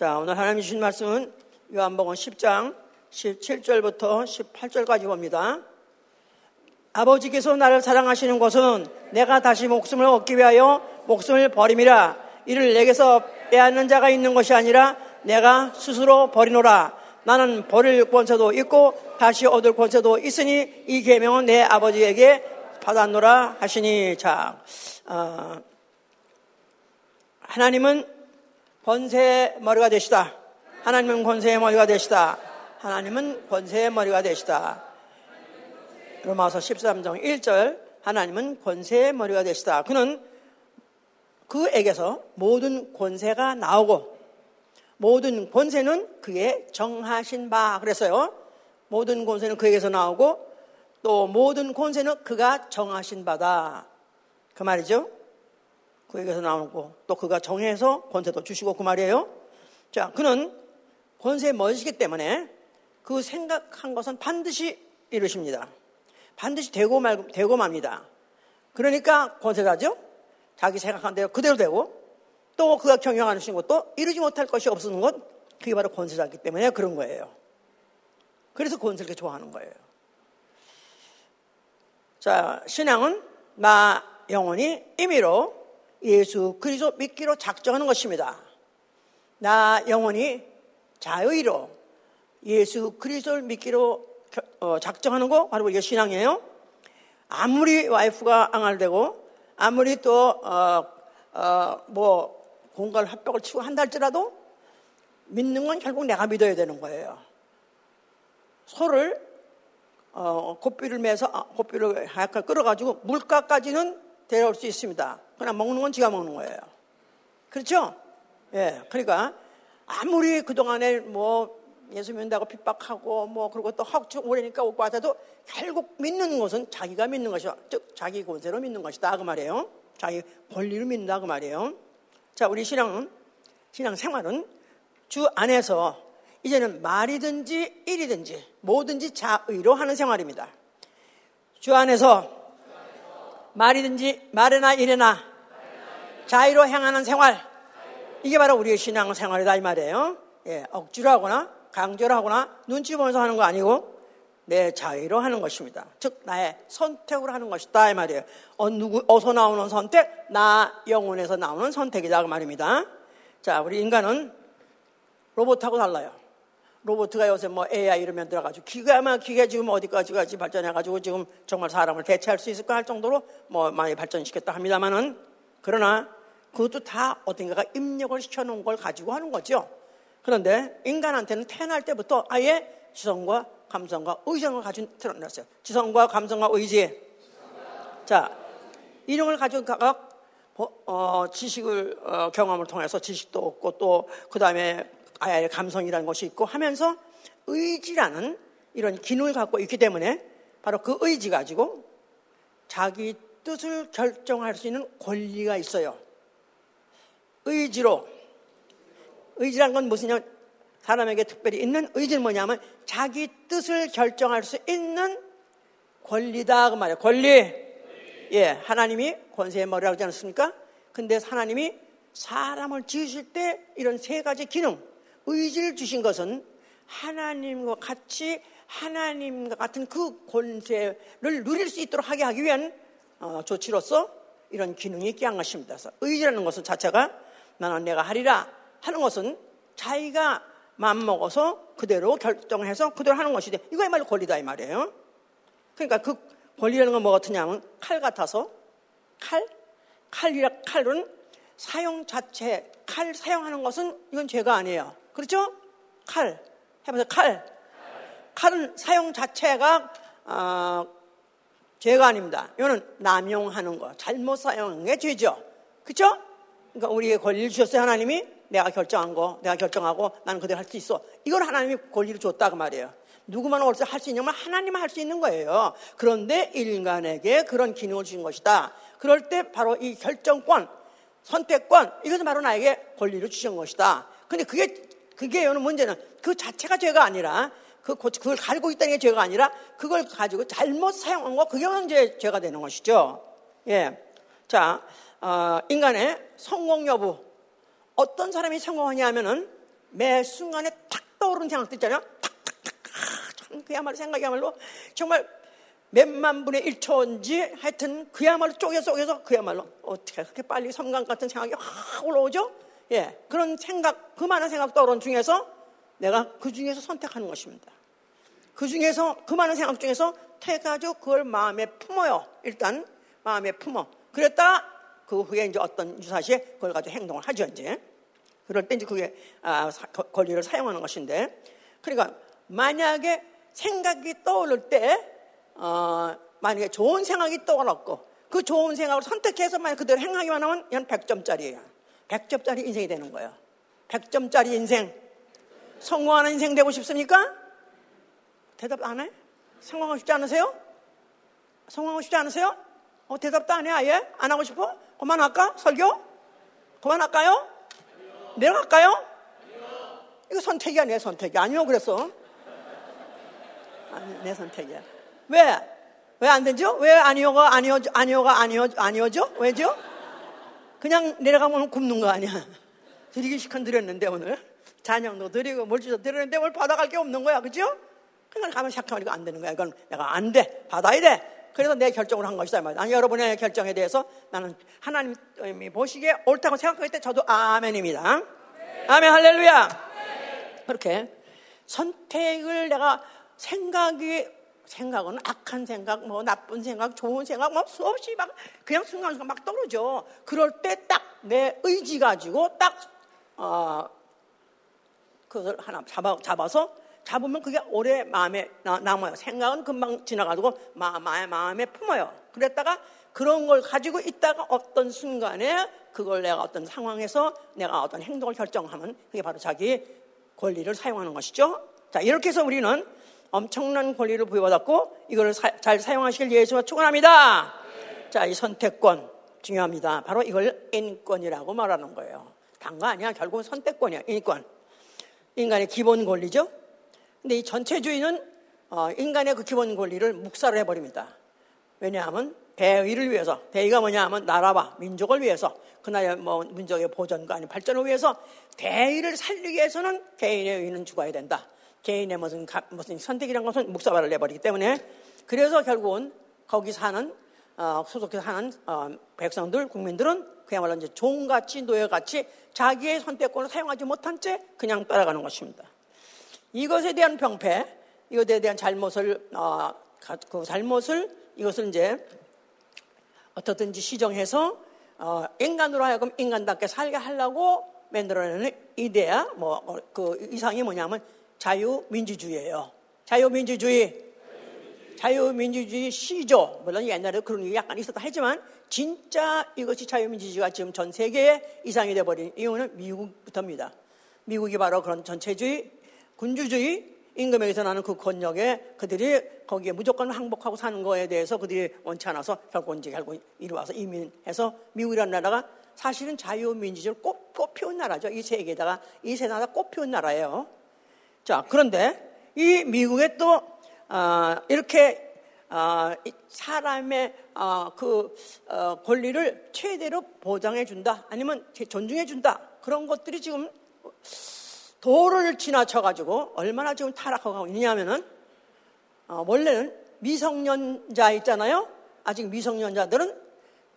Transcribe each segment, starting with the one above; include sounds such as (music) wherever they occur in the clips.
자, 오늘 하나님 주신 말씀은 요한복음 10장 17절부터 18절까지 봅니다. 아버지께서 나를 사랑하시는 것은 내가 다시 목숨을 얻기 위하여 목숨을 버림이라. 이를 내게서 빼앗는 자가 있는 것이 아니라 내가 스스로 버리노라. 나는 버릴 권세도 있고 다시 얻을 권세도 있으니 이 계명은 내 아버지에게 받았노라 하시니. 자 어, 하나님은 권세의 머리가 되시다. 하나님은 권세의 머리가 되시다. 하나님은 권세의 머리가 되시다. 로마서 13장 1절 하나님은 권세의 머리가 되시다. 그는 그에게서 모든 권세가 나오고 모든 권세는 그의 정하신 바 그랬어요. 모든 권세는 그에게서 나오고 또 모든 권세는 그가 정하신 바다. 그 말이죠. 그에게서 나오고 또 그가 정해서 권세도 주시고 그 말이에요. 자, 그는 권세에 멋이기 때문에 그 생각한 것은 반드시 이루십니다. 반드시 되고 말고 되고 맙니다. 그러니까 권세가죠. 자기 생각한 대로 그대로 되고 또 그가 경영하는 것도 이루지 못할 것이 없는 것 그게 바로 권세자이기 때문에 그런 거예요. 그래서 권세를 좋아하는 거예요. 자, 신앙은 나 영혼이 임의로 예수 그리스도 믿기로 작정하는 것입니다. 나 영혼이 자의로 예수 그리스도를 믿기로 어, 작정하는 거 바로 이게 신앙이에요. 아무리 와이프가 앙알되고 아무리 또뭐 어, 어, 공갈 합벽을 치고 한다 할지라도 믿는 건 결국 내가 믿어야 되는 거예요. 소를 어, 고삐를 매서 아, 고삐를 하얗게 끌어가지고 물가까지는 데려올 수 있습니다. 그러나 먹는 건 지가 먹는 거예요. 그렇죠? 예. 그러니까 아무리 그동안에 뭐 예수 믿는다고 핍박하고 뭐 그리고 또 학축 오래니까 오고 하자도 결국 믿는 것은 자기가 믿는 것이죠. 즉 자기 권세로 믿는 것이다 그 말이에요. 자기 권리를 믿는다 그 말이에요. 자, 우리 신앙은 신앙 생활은 주 안에서 이제는 말이든지 일이든지 뭐든지 자의로 하는 생활입니다. 주 안에서 말이든지 말이나 일이나 자유로 행하는 생활 이게 바로 우리의 신앙 생활이다 이 말이에요. 예, 억지로 하거나 강제로 하거나 눈치 보면서 하는 거 아니고 내 자유로 하는 것입니다. 즉 나의 선택으로 하는 것이다 이 말이에요. 어, 누구 어서 나오는 선택, 나 영혼에서 나오는 선택이다 그 말입니다. 자, 우리 인간은 로봇하고 달라요. 로봇가 요새 뭐 AI 이러면 들어가지고 기가 막히게 지금 어디까지까지 발전해가지고 지금 정말 사람을 대체할 수 있을까 할 정도로 뭐 많이 발전시켰다 합니다만은 그러나 그것도 다 어딘가가 입력을 시켜놓은 걸 가지고 하는 거죠. 그런데 인간한테는 태어날 때부터 아예 지성과 감성과 의정을 가지고 태어났어요. 지성과 감성과 의지. 자, 이런 걸 가지고 각 어, 지식을 어, 경험을 통해서 지식도 얻고 또 그 다음에 아야의 감성이라는 것이 있고 하면서 의지라는 이런 기능을 갖고 있기 때문에 바로 그 의지 가지고 자기 뜻을 결정할 수 있는 권리가 있어요. 의지로 의지란 건 무슨냐 사람에게 특별히 있는 의지는 뭐냐면 자기 뜻을 결정할 수 있는 권리다 그 말이에요. 권리. 예, 하나님이 권세의 머리라고 하지 않습니까? 근데 하나님이 사람을 지으실 때 이런 세 가지 기능, 의지를 주신 것은 하나님과 같이 하나님과 같은 그 권세를 누릴 수 있도록 하게 하기 위한 어, 조치로서 이런 기능이 있게 한 것입니다. 그래서 의지라는 것은 자체가 나는 내가 하리라 하는 것은 자기가 마음먹어서 그대로 결정해서 그대로 하는 것이지 이거야말로 권리다 이 말이에요. 그러니까 그 권리라는 건뭐 같으냐면 칼 같아서 칼 칼이라 칼은 사용 자체 칼 사용하는 것은 이건 죄가 아니에요. 그렇죠? 칼. 해보세요. 칼. 칼은 사용 자체가 어, 죄가 아닙니다. 이거는 남용하는 거, 잘못 사용하는 게 죄죠. 그렇죠? 그러니까 우리에게 권리를 주셨어요. 하나님이 내가 결정한 거, 내가 결정하고 나는 그대로 할 수 있어. 이걸 하나님이 권리를 줬다 그 말이에요. 누구만 어디서 할수 있냐면 하나님만 할 수 있는 거예요. 그런데 인간에게 그런 기능을 주신 것이다. 그럴 때 바로 이 결정권, 선택권, 이것은 바로 나에게 권리를 주신 것이다. 근데 그게 그게 여는 문제는 그 자체가 죄가 아니라 그 그걸 가지고 있다는 게 죄가 아니라 그걸 가지고 잘못 사용한 거 그게 이제 죄가 되는 것이죠. 예. 자, 어, 인간의 성공 여부. 어떤 사람이 성공하냐 하면은 매 순간에 탁 떠오르는 생각도 있잖아요. 탁탁탁. 참 그야말로 생각이야말로 정말 몇만 분의 1초인지 하여튼 그야말로 쪼개 쪼개서 그야말로 어떻게 그렇게 빨리 섬광 같은 생각이 확 올라오죠? 예. 그런 생각, 그 많은 생각 떠오른 중에서 내가 그 중에서 선택하는 것입니다. 그 중에서, 그 많은 생각 중에서 태가지고 그걸 마음에 품어요. 일단 마음에 품어. 그랬다가 그 후에 이제 어떤 유사시에 그걸 가지고 행동을 하죠, 이제. 그럴 때 이제 그게 아, 권리를 사용하는 것인데. 그러니까 만약에 생각이 떠오를 때, 어, 만약에 좋은 생각이 떠올랐고, 그 좋은 생각을 선택해서 만약 그대로 행하기만 하면 이건 100점짜리예요. 100점짜리 인생이 되는 거예요. 100점짜리 인생. 성공하는 인생 되고 싶습니까? 대답 안 해? 성공하고 싶지 않으세요? 성공하고 싶지 않으세요? 어, 대답도 안 해, 아예? 안 하고 싶어? 그만할까? 설교? 그만할까요? 내려갈까요? 이거 선택이야, 내 선택이. 아니요, 그랬어. 아니, 내 선택이야. 왜? 왜 안 되죠? 왜 아니요가 아니요, 아니요가 아니요, 아니요죠? 왜죠? 그냥 내려가면 굶는 거 아니야. 드리기 시간 드렸는데, 오늘. 잔영도 드리고, 물질도 드렸는데, 오늘 받아갈 게 없는 거야. 그죠? 그냥 가면 시작하니까 안 되는 거야. 이건 내가 안 돼. 받아야 돼. 그래서 내 결정을 한 것이다. 아니, 여러분의 결정에 대해서 나는 하나님이 보시기에 옳다고 생각할 때 저도 아멘입니다. 네. 아멘, 할렐루야. 네. 그렇게 선택을 내가 생각이, 생각은 악한 생각, 뭐 나쁜 생각, 좋은 생각, 뭐 수없이 막 그냥 순간순간 막 떨어져. 그럴 때 딱 내 의지 가지고 딱, 어, 그것을 하나 잡아, 잡아서 잡으면 그게 오래 마음에 남아요. 생각은 금방 지나가고 마음에, 마음에 품어요. 그랬다가 그런 걸 가지고 있다가 어떤 순간에 그걸 내가 어떤 상황에서 내가 어떤 행동을 결정하면 그게 바로 자기 권리를 사용하는 것이죠. 자, 이렇게 해서 우리는 엄청난 권리를 부여받았고 이걸 사, 잘 사용하실 예수와 축원합니다. 자, 이 선택권 중요합니다. 바로 이걸 인권이라고 말하는 거예요. 단거 아니야. 결국은 선택권이야. 인권. 인간의 기본 권리죠. 근데 이 전체주의는 어, 인간의 그 기본 권리를 묵살을 해버립니다. 왜냐하면 대의를 위해서, 대의가 뭐냐 하면 나라와 민족을 위해서, 그 나라의 뭐 민족의 보전과 아니 발전을 위해서 대의를 살리기 위해서는 개인의 의는 죽어야 된다. 개인의 무슨, 무슨 선택이란 것은 묵사발을 내버리기 때문에 그래서 결국은 거기 사는, 어, 소속해서 사는 어, 백성들, 국민들은 그야말로 이제 종같이 노예같이 자기의 선택권을 사용하지 못한 채 그냥 따라가는 것입니다. 이것에 대한 병폐, 이것에 대한 잘못을, 어, 그 잘못을 이것을 이제 어떻든지 시정해서 어, 인간으로 하여금 인간답게 살게 하려고 만들어내는 이데아, 뭐, 어, 그 이상이 뭐냐면 자유민주주의예요. 자유민주주의. 자유민주주의 시조. 물론 옛날에 그런 게 약간 있었다 하지만 진짜 이것이 자유민주주의가 지금 전 세계의 이상이 되어버린 이유는 미국부터입니다. 미국이 바로 그런 전체주의 군주주의 임금에게서 나는 그 권력에 그들이 거기에 무조건 항복하고 사는 거에 대해서 그들이 원치 않아서 결국 이제 결국 이리 와서 이민해서 미국이라는 나라가 사실은 자유민주주의를 꽃, 꽃 피운 나라죠. 이 세계에다가 이 세상에다 꽃 피운 나라예요. 자, 그런데 이 미국에 또 어, 이렇게 어, 사람의 어, 그 어, 권리를 최대로 보장해 준다, 아니면 존중해 준다 그런 것들이 지금 도를 지나쳐가지고 얼마나 지금 타락하고 있냐면은 어, 원래는 미성년자 있잖아요. 아직 미성년자들은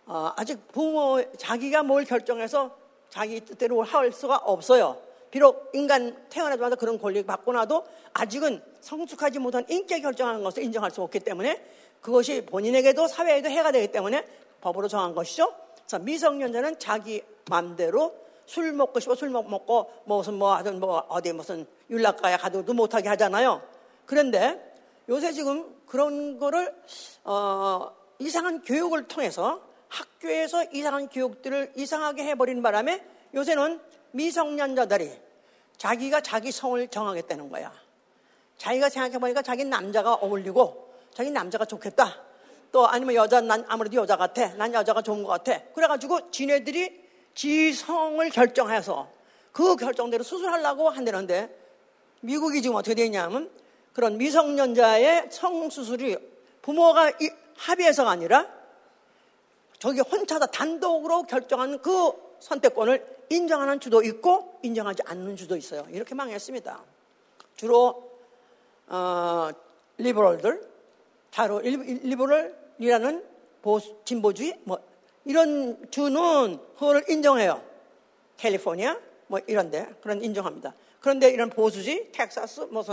어, 아직 부모 자기가 뭘 결정해서 자기 뜻대로 할 수가 없어요. 비록 인간 태어나자마자 그런 권리 받고 나도 아직은 성숙하지 못한 인격 결정하는 것을 인정할 수 없기 때문에 그것이 본인에게도 사회에도 해가 되기 때문에 법으로 정한 것이죠. 그래서 미성년자는 자기 마음대로 술 먹고 싶어 술 먹고 무슨 뭐 하든 뭐 어디 무슨 율락가에 가도 못하게 하잖아요. 그런데 요새 지금 그런 거를 어, 이상한 교육을 통해서 학교에서 이상한 교육들을 이상하게 해버린 바람에 요새는 미성년자들이 자기가 자기 성을 정하겠다는 거야. 자기가 생각해보니까 자기 남자가 어울리고 자기 남자가 좋겠다. 또 아니면 여자 난 아무래도 여자 같아. 난 여자가 좋은 것 같아. 그래가지고 지네들이 지성을 결정해서 그 결정대로 수술하려고 한다는데 미국이 지금 어떻게 되냐면 그런 미성년자의 성수술이 부모가 합의해서가 아니라 저기 혼자서 단독으로 결정한 그 선택권을 인정하는 주도 있고 인정하지 않는 주도 있어요. 이렇게 망했습니다. 주로 어, liberal들, 다로 liberal이라는 보수, 진보주의 뭐 이런 주는 그거를 인정해요. 캘리포니아 뭐 이런데 그런 인정합니다. 그런데 이런 보수지 텍사스 뭐,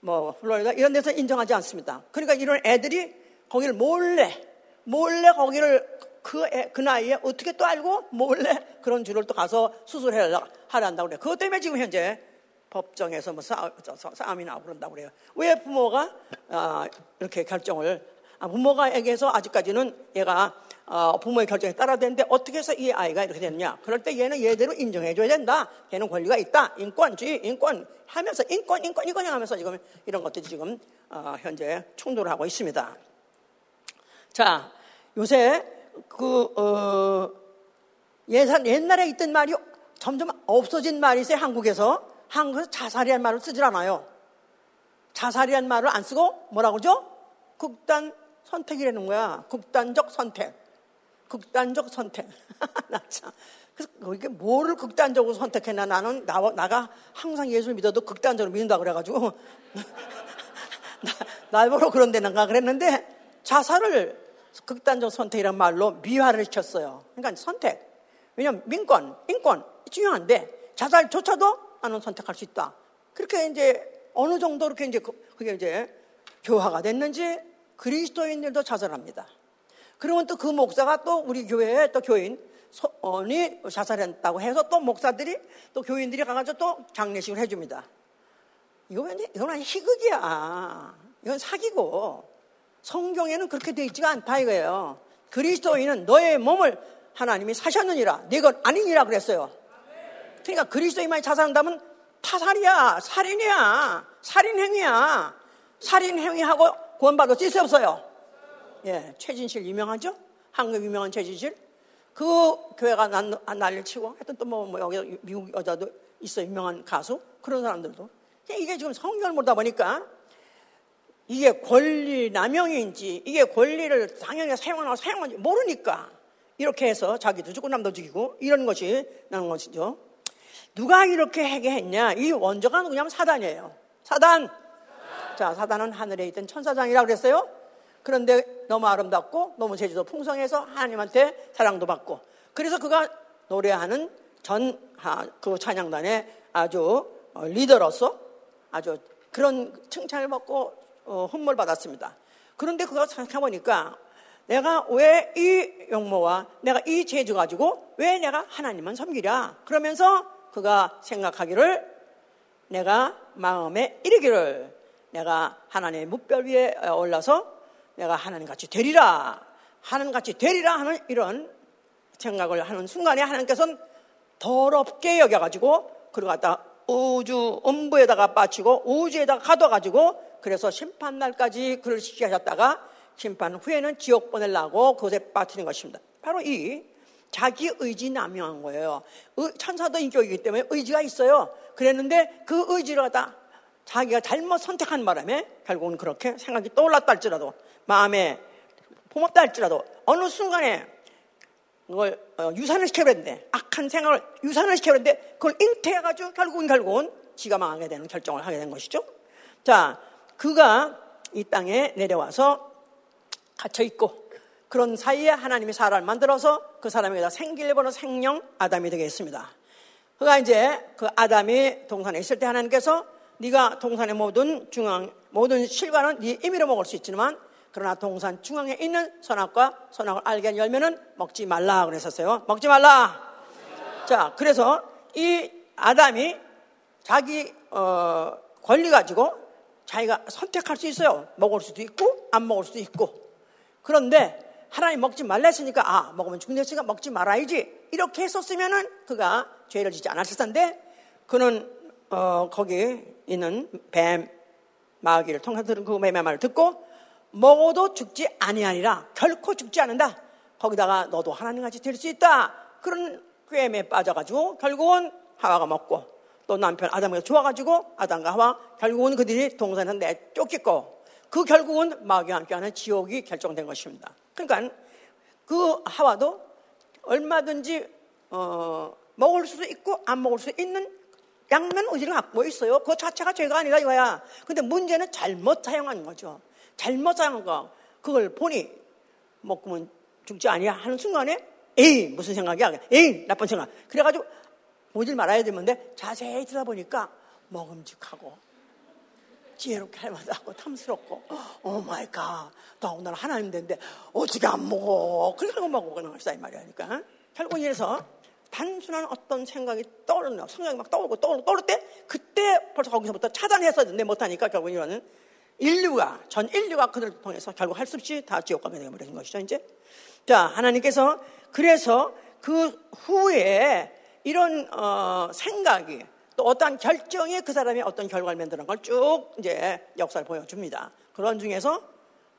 뭐 플로리다 이런 데서 인정하지 않습니다. 그러니까 이런 애들이 거기를 몰래 몰래 거기를 그, 애, 그 나이에 어떻게 또 알고 몰래 그런 주를 또 가서 수술하려 하려 한다고 그래요. 그것 때문에 지금 현재 법정에서 뭐 싸, 싸움이 나고 그런다고 그래요. 왜 부모가 아, 이렇게 결정을 아, 부모가에게서 아직까지는 얘가 어, 부모의 결정에 따라야 되는데 어떻게 해서 이 아이가 이렇게 됐냐? 그럴 때 얘는 얘대로 인정해줘야 된다. 걔는 권리가 있다. 인권주의, 인권 하면서 인권, 인권, 인권 하면서 지금 이런 것들이 지금 어, 현재 충돌을 하고 있습니다. 자, 요새 그 어, 예산 옛날에 있던 말이 점점 없어진 말이 있어요. 한국에서 한국에서 자살이란 말을 쓰질 않아요. 자살이란 말을 안 쓰고 뭐라고 그러죠? 극단 선택이라는 거야. 극단적 선택. 극단적 선택. (laughs) 나 참. 그래서 이게 뭐를 극단적으로 선택했나 나는 나, 나가 항상 예수를 믿어도 극단적으로 믿는다 그래가지고 (laughs) 나, 날 보러 그런 데는가 그랬는데 자살을 극단적 선택이란 말로 미화를 시켰어요. 그러니까 선택. 왜냐하면 민권, 인권 중요한데 자살조차도 나는 선택할 수 있다. 그렇게 이제 어느 정도 이렇게 이제 그, 그게 이제 교화가 됐는지 그리스도인들도 자살합니다. 그러면 또 그 목사가 또 우리 교회에 또 교인이 자살했다고 해서 또 목사들이 또 교인들이 가가지고 또 장례식을 해줍니다. 이건, 이건 희극이야. 이건 사기고. 성경에는 그렇게 되어 있지가 않다 이거예요. 그리스도인은 너의 몸을 하나님이 사셨느니라. 네건 아니니라 그랬어요. 그러니까 그리스도인만이 자살한다면 타살이야, 살인이야, 살인행위야. 살인행위하고 구원받을 수 있어요, 없어요? 예, 최진실 유명하죠? 한국 유명한 최진실. 그 교회가 난, 난리를 치고 하여튼 또 뭐, 뭐 여기 미국 여자도 있어 유명한 가수 그런 사람들도 이게 지금 성경을 보다 보니까 이게 권리 남용인지 이게 권리를 당연히 사용하나 사용하는지 모르니까 이렇게 해서 자기도 죽고 남도 죽이고 이런 것이 나는 것이죠. 누가 이렇게 하게 했냐? 이 원조가 누구냐면 사단이에요. 사단. 자, 사단은 하늘에 있던 천사장이라고 그랬어요. 그런데 너무 아름답고 너무 제주도 풍성해서 하나님한테 사랑도 받고 그래서 그가 노래하는 전 그 찬양단의 아주 어, 리더로서 아주 그런 칭찬을 받고 어, 선물 받았습니다. 그런데 그거 생각해 보니까 내가 왜 이 용모와 내가 이 재주 가지고 왜 내가 하나님만 섬기랴? 그러면서 그가 생각하기를 내가 마음에 이르기를 내가 하나님의 묵별 위에 올라서 내가 하나님 같이 되리라 하나님 같이 되리라 하는 이런 생각을 하는 순간에 하나님께서는 더럽게 여겨가지고 그리고 갖다 우주 음부에다가 빠치고 우주에다가 가둬가지고 그래서 심판 날까지 그를 시키게 하셨다가 심판 후에는 지옥 보내려고 그것에 빠뜨린 것입니다. 바로 이 자기 의지 남용한 거예요. 천사도 인격이기 때문에 의지가 있어요. 그랬는데 그 의지를 갖다 자기가 잘못 선택한 바람에 결국은 그렇게 생각이 떠올랐다 할지라도 마음에 pom없다 할지라도 어느 순간에 그걸 어, 유산을 시켜버렸는데 악한 생각을 유산을 시켜버렸는데 그걸 잉태해가지고 결국은 결국은 지가 망하게 되는 결정을 하게 된 것이죠. 자, 그가 이 땅에 내려와서 갇혀 있고 그런 사이에 하나님이 사람을 만들어서 그 사람에게다 생기를 보는 생명 아담이 되겠습니다. 그가 이제 그 아담이 동산에 있을 때 하나님께서 네가 동산의 모든 중앙 모든 실과는 네 임의로 먹을 수 있지만 그러나 동산 중앙에 있는 선악과 선악을 알게 한 열매는 먹지 말라 그랬었어요. 먹지 말라. 자, 그래서 이 아담이 자기 어, 권리 가지고 자기가 선택할 수 있어요. 먹을 수도 있고 안 먹을 수도 있고. 그런데 하나님 먹지 말라 했으니까 아 먹으면 죽는다으니까 먹지 말아야지 이렇게 했었으면은 그가 죄를 짓지 않았을 텐데 그는 어, 거기 있는 뱀 마귀를 통해서 들은 그 뱀의 말을 듣고 먹어도 죽지 아니하리라. 결코 죽지 않는다. 거기다가 너도 하나님 같이 될 수 있다. 그런 꿰에 빠져가지고 결국은 하와가 먹고 또 남편 아담에게 좋아가지고 아담과 하와 결국은 그들이 동산에서 내쫓겼고 그 결국은 마귀와 함께하는 지옥이 결정된 것입니다. 그러니까 그 하와도 얼마든지 어, 먹을 수도 있고 안 먹을 수 있는 양면 의지를 갖고 있어요. 그 자체가 죄가 아니다 이거야. 근데 문제는 잘못 사용하는 거죠. 잘못 사용한 거. 그걸 보니 먹으면 죽지 아니야 하는 순간에 에이 무슨 생각이야? 에이 나쁜 생각. 그래가지고 보질 말아야 되는데 자세히 들어보니까 먹음직하고 지혜롭게 할만도 하고 탐스럽고 oh my God. 나 오늘 하나님 된대 어떻게 안 먹어? 그래서 먹고 그는 것이다 이 말이야. 그러니까 결국 이래서 단순한 어떤 생각이 떠오르는 생각이 막 떠오르고 떠오르고 떠오를 때 그때 벌써 거기서부터 차단했어야 되는데 못하니까 결국 이거는 인류가 전 인류가 그들을 통해서 결국 할 수 없이 다 지옥 가게 되어버린 것이죠 이제 자 하나님께서 그래서 그 후에 이런 어, 생각이 또 어떠한 결정이 그 사람이 어떤 결과를 만드는 걸 쭉 이제 역사를 보여줍니다. 그런 중에서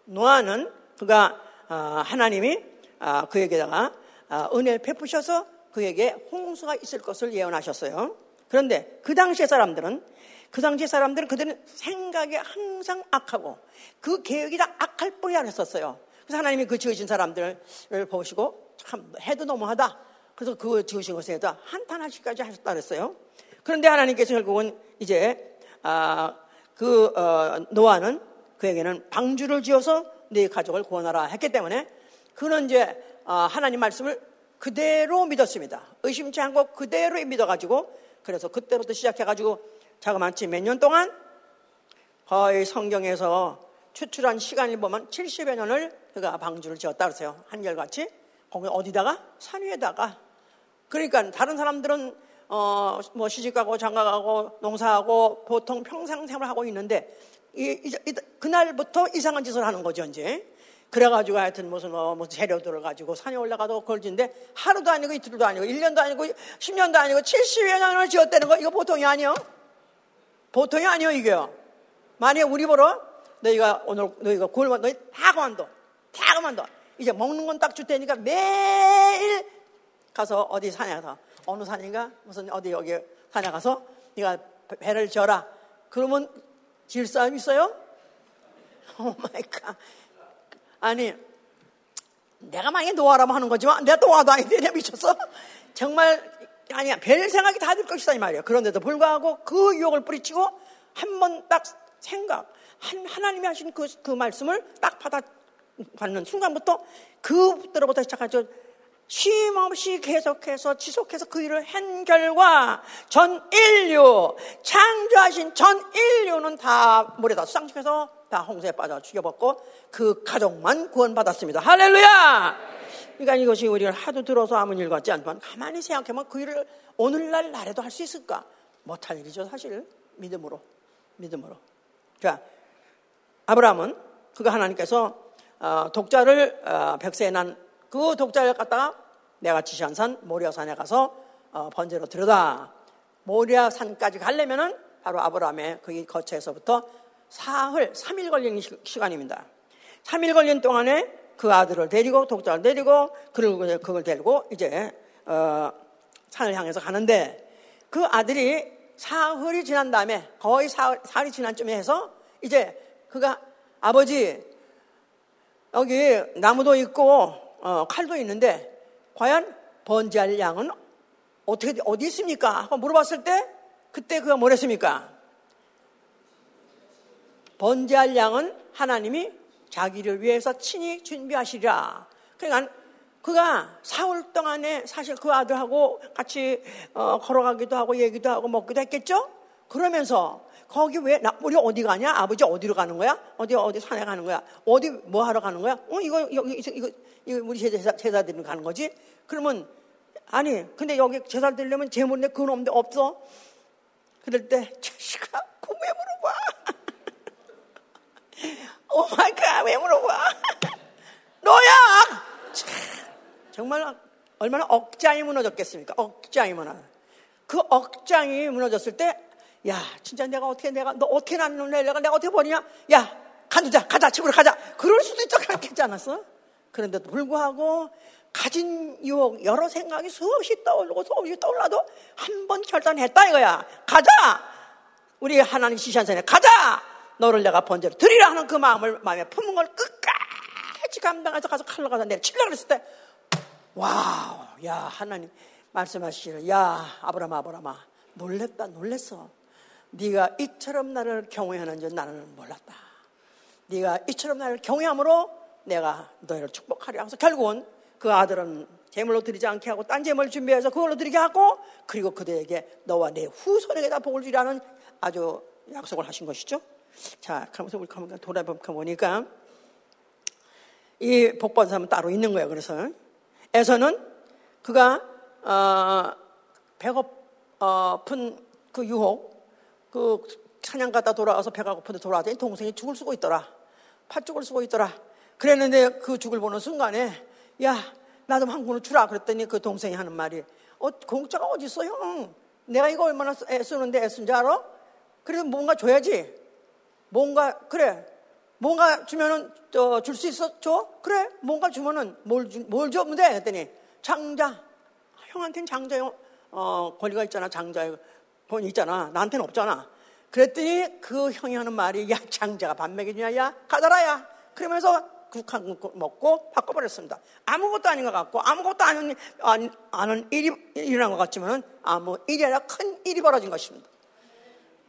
노아는 그가 어, 하나님이 어, 그에게다가 어, 은혜 베푸셔서 그에게 홍수가 있을 것을 예언하셨어요. 그런데 그 당시의 사람들은 그 당시 사람들은 그들은 생각이 항상 악하고 그 계획이 다 악할 뿐이 아니었어요. 그래서 하나님이 그 지으신 사람들을 보시고 참 해도 너무하다. 그래서 그 지으신 것에다 한탄하시까지 하셨다 그랬어요. 그런데 하나님께서 결국은 이제 아, 그 어, 노아는 그에게는 방주를 지어서 네 가족을 구원하라 했기 때문에 그는 이제 아, 하나님 말씀을 그대로 믿었습니다. 의심치 않고 그대로 믿어가지고 그래서 그때부터 시작해가지고 자그마치 몇 년 동안 거의 성경에서 추출한 시간을 보면 70여 년을 그가 방주를 지었다 그러세요. 한결같이. 거기 어디다가? 산 위에다가. 그러니까 다른 사람들은 어, 뭐 시집가고 장가가고 농사하고 보통 평생 생활하고 있는데 이, 이, 이, 그날부터 이상한 짓을 하는 거죠, 이제. 그래가지고 하여튼 무슨 뭐, 무슨 재료들을 가지고 산에 올라가도 걸진데 하루도 아니고 이틀도 아니고 1년도 아니고 10년도 아니고 70여 년을 지었다는 거 이거 보통이 아니요? 보통이 아니요, 이게요. 만약에 우리 보러 너희가 오늘 너희가 골만 너희 다 그만둬. 다 그만둬. 이제 먹는 건 딱 줄 테니까 매일 가서 어디 산에 가서 어느 산인가 무슨 어디 여기 산에 가서 네가 배를 져라. 그러면 질 사람 있어요? (laughs) Oh my God. 아니, 내가 만약에 노아라면 하는 거지만 내가 노아도 아닌데 내가 미쳤어? 정말 아니야 별 생각이 다 들 것이다 이 말이야. 그런데도 불구하고 그 유혹을 뿌리치고 한 번 딱 생각, 한, 하나님이 하신 그, 그 말씀을 딱 받아 받는 순간부터 그때로부터 시작하죠. 쉼 없이 계속해서 지속해서 그 일을 한 결과 전 인류 창조하신 전 인류는 다 물에다 수상시켜서 다 홍수에 빠져 죽여버렸고 그 가족만 구원받았습니다. 할렐루야! 그러니까 이것이 우리가 하도 들어서 아무 일 같지 않지만 가만히 생각해보면 그 일을 오늘날 날에도 할 수 있을까? 못할 일이죠, 사실. 믿음으로. 믿음으로. 자, 아브라함은 그가 하나님께서 어, 독자를 어, 백세에 난 그 독자를 갖다가 내가 지시한 산 모리아산에 가서 어, 번제로 들여다. 모리아산까지 가려면은 바로 아브라함의 그 거처에서부터 사흘, 3일 걸리는 시간입니다. 3일 걸린 동안에 그 아들을 데리고 독자를 데리고 그걸, 그걸 데리고 이제 어, 산을 향해서 가는데 그 아들이 사흘이 지난 다음에 거의 사흘, 사흘이 지난 쯤에 해서 이제 그가 아버지 여기 나무도 있고 어, 칼도 있는데 과연 번제할 양은 어떻게 어디 있습니까? 하고 물어봤을 때 그때 그가 뭐랬습니까? 번제할 양은 하나님이 자기를 위해서 친히 준비하시리라. 그러니까 그가 사흘 동안에 사실 그 아들하고 같이 어, 걸어가기도 하고 얘기도 하고 먹기도 했겠죠? 그러면서 거기 왜, 나, 우리 어디 가냐? 아버지 어디로 가는 거야? 어디, 어디 산에 가는 거야? 어디 뭐 하러 가는 거야? 어, 이거, 이거, 이거, 이거 우리 제사, 제사드리러 가는 거지? 그러면, 아니, 근데 여기 제사 드리려면 제물인데 그건 없는데 없어? 그럴 때, 자식아, 그왜 물어봐? Oh my God, 왜 물어봐? (laughs) 너야! 정말 얼마나 억장이 무너졌겠습니까? 억장이 무너. 그 억장이 무너졌을 때, 야, 진짜 내가 어떻게 내가 너 어떻게 낳는 내가 내가 어떻게 버리냐? 야, 관두자, 가자, 집으로 가자. 그럴 수도 있죠, 그렇겠지 않았어? 그런데도 불구하고 갖은 유혹, 여러 생각이 수없이 떠오르고 수없이 떠올라도 한 번 결단했다 이거야. 가자! 우리 하나님 지시한 산에 가자! 너를 내가 번제로 드리라 하는 그 마음을 마음에 품은 걸 끝까지 감당해서 가서 칼로 가서 칠라 그랬을 때 wow, 야, 하나님. 말씀하시기를 야 아브라함아 아브라함아 놀랬다 놀랬어. 네가 이처럼 나를 경외하는 줄 나는 몰랐다. 네가 이처럼 나를 경외함으로 내가 너희를 축복하려 하면서 결국은 그 아들은 제물로 드리지 않게 하고 딴 제물 준비해서 그걸로 드리게 하고 그리고 그들에게 너와 내 후손에게 다 복을 주라는 아주 약속을 하신 것이죠. 자, 그러면서 우리 돌아보니까 보니까 이 복받은 사람은 따로 있는 거예요. 그래서 에서는 그가 어, 배고픈 그 유혹, 그 사냥 갔다 돌아와서 배가 고픈데 돌아왔더니 동생이 죽을 쓰고 있더라. 팥죽을 쓰고 있더라. 그랬는데 그 죽을 보는 순간에 야, 나 좀한 군을 주라. 그랬더니 그 동생이 하는 말이 어, 공짜가 어디 있어, 형? 내가 이거 얼마나 애쓰는데 애쓴 줄 알아? 그래도 뭔가 줘야지. 뭔가, 그래. 뭔가 주면은, 어, 줄수 있어? 줘? 그래. 뭔가 주면은 뭘, 주, 뭘 주면 돼? 했더니 장자. 형한테는 장자의, 어, 권리가 있잖아. 장자의 돈 있잖아. 나한테는 없잖아. 그랬더니 그 형이 하는 말이 야, 장자가 밥 먹여주냐? 야, 가더라, 야. 그러면서 국한 먹고 바꿔버렸습니다. 아무것도 아닌 것 같고 아무것도 아닌, 아는 일이 일어난 것 같지만 아무 일이 아니라 큰 일이 벌어진 것입니다.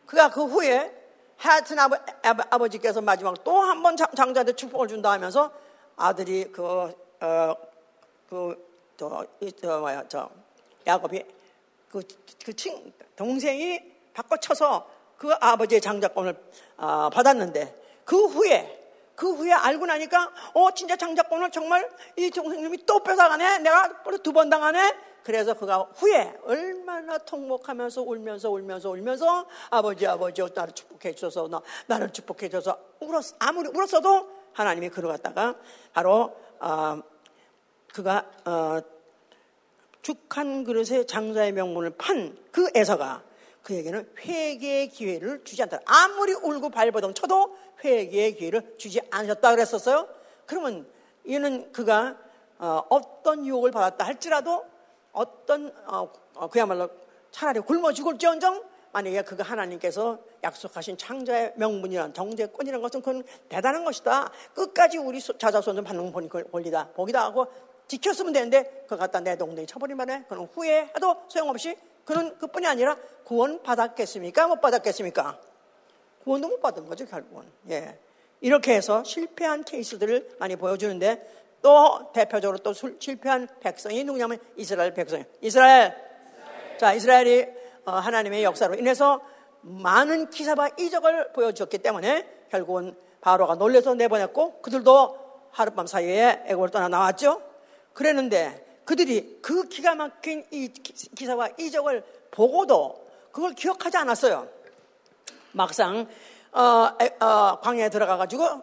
그가 그 후에 하여튼 아버, 아버 지께서 마지막 또한 번 장자한테 축복을 준다 하면서 아들이 그, 어, 그, 저, 저, 뭐야, 저, 야곱이 그, 그 친, 동생이 바꿔쳐서 그 아버지의 장자권을 어, 받았는데 그 후에 그 후에 알고 나니까 어 진짜 장자권을 정말 이 동생님이 또 뺏어가네. 내가 두 번 당하네 그래서 그가 후에 얼마나 통곡하면서 울면서 울면서 울면서 아버지 아버지 나를 축복해 주셔서 나, 나를 축복해 줘서 울었 아무리 울었어도 하나님이 그를 갖다가 바로 어, 그가 어, 죽한 그릇에 장자의 명분을 판그 에서가 그에게는 회개의 기회를 주지 않다. 아무리 울고 발버둥 쳐도 회개의 기회를 주지 않으셨다 그랬었어요. 그러면 이는 그가 어, 떤 유혹을 받았다 할지라도 어떤 어, 어, 그야말로 차라리 굶어 죽을지언정 만약에 그가 하나님께서 약속하신 창자의 명분이란 정제권이라는 것은 그건 대단한 것이다. 끝까지 우리 자자손을 받는 권리다. 복이다 하고 지켰으면 되는데 그걸 갖다 내 동댕이 쳐버리면 그는 후회해도 소용없이 그는 그뿐이 아니라 구원 받았겠습니까? 못 받았겠습니까? 구원도 못 받은 거죠, 결국은. 예. 이렇게 해서 실패한 케이스들을 많이 보여주는데 또 대표적으로 또 실패한 백성이 누구냐면 이스라엘 백성. 이스라엘. 이스라엘. 자, 이스라엘이 어, 하나님의 역사로 인해서 많은 기사와 이적을 보여주었기 때문에 결국은 바로가 놀래서 내보냈고 그들도 하룻밤 사이에 애국을 떠나 나왔죠. 그랬는데 그들이 그 기가 막힌 이 기사와 이적을 보고도 그걸 기억하지 않았어요. 막상 어, 어, 광야에 들어가가지고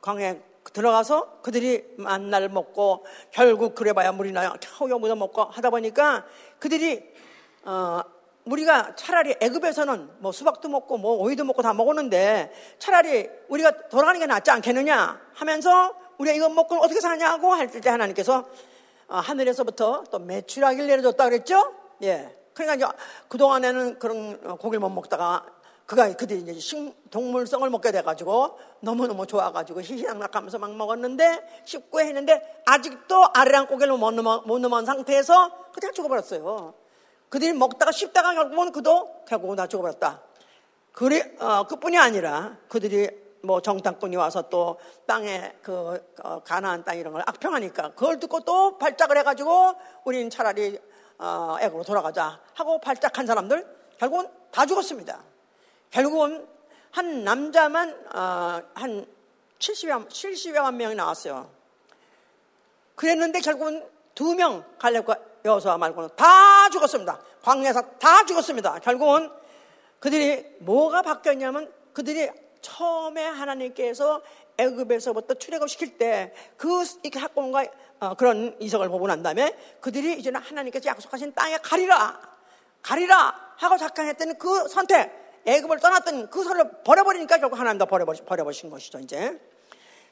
광야에 들어가서 그들이 만날 먹고 결국 그래봐야 물이나 겨우 묻어 먹고 하다 보니까 그들이 어, 우리가 차라리 애굽에서는 뭐 수박도 먹고 뭐 오이도 먹고 다 먹었는데 차라리 우리가 돌아가는 게 낫지 않겠느냐 하면서 우리가 이거 먹고 어떻게 사냐고 할 때 하나님께서 어, 하늘에서부터 또 매출하기를 내려줬다 그랬죠? 예. 그러니까 이제 그동안에는 그런 어, 고기를 못 먹다가 그가 그들이 이제 식, 동물성을 먹게 돼가지고 너무너무 좋아가지고 희희낙낙하면서 막 먹었는데 씹고 했는데 아직도 아래랑 고개를 못 넘어, 못 넘어간 상태에서 그냥 죽어버렸어요. 그들이 먹다가 씹다가 결국은 그도 결국은 다 죽어버렸다. 그래, 어, 그뿐이 아니라 그들이 뭐 정탐꾼이 와서 또 땅에 그 어, 가나안 땅 이런 걸 악평하니까 그걸 듣고 또 발작을 해가지고 우리는 차라리 어, 애국으로 돌아가자 하고 발작한 사람들 결국은 다 죽었습니다. 결국은 한 남자만 어, 한 70여, 70여만 명이 나왔어요. 그랬는데 결국은 두 명 갈렙과 여호수아 말고는 다 죽었습니다. 광야에서 다 죽었습니다. 결국은 그들이 뭐가 바뀌었냐면 그들이 처음에 하나님께서 애굽에서부터 출애굽 시킬 때 그 학공과 어, 그런 이석을 보고 난 다음에 그들이 이제는 하나님께서 약속하신 땅에 가리라 가리라 하고 작정했던 그 선택 애굽을 떠났던 그 선을 버려버리니까 결국 하나님도 버려버리, 버려버리신 것이죠 이제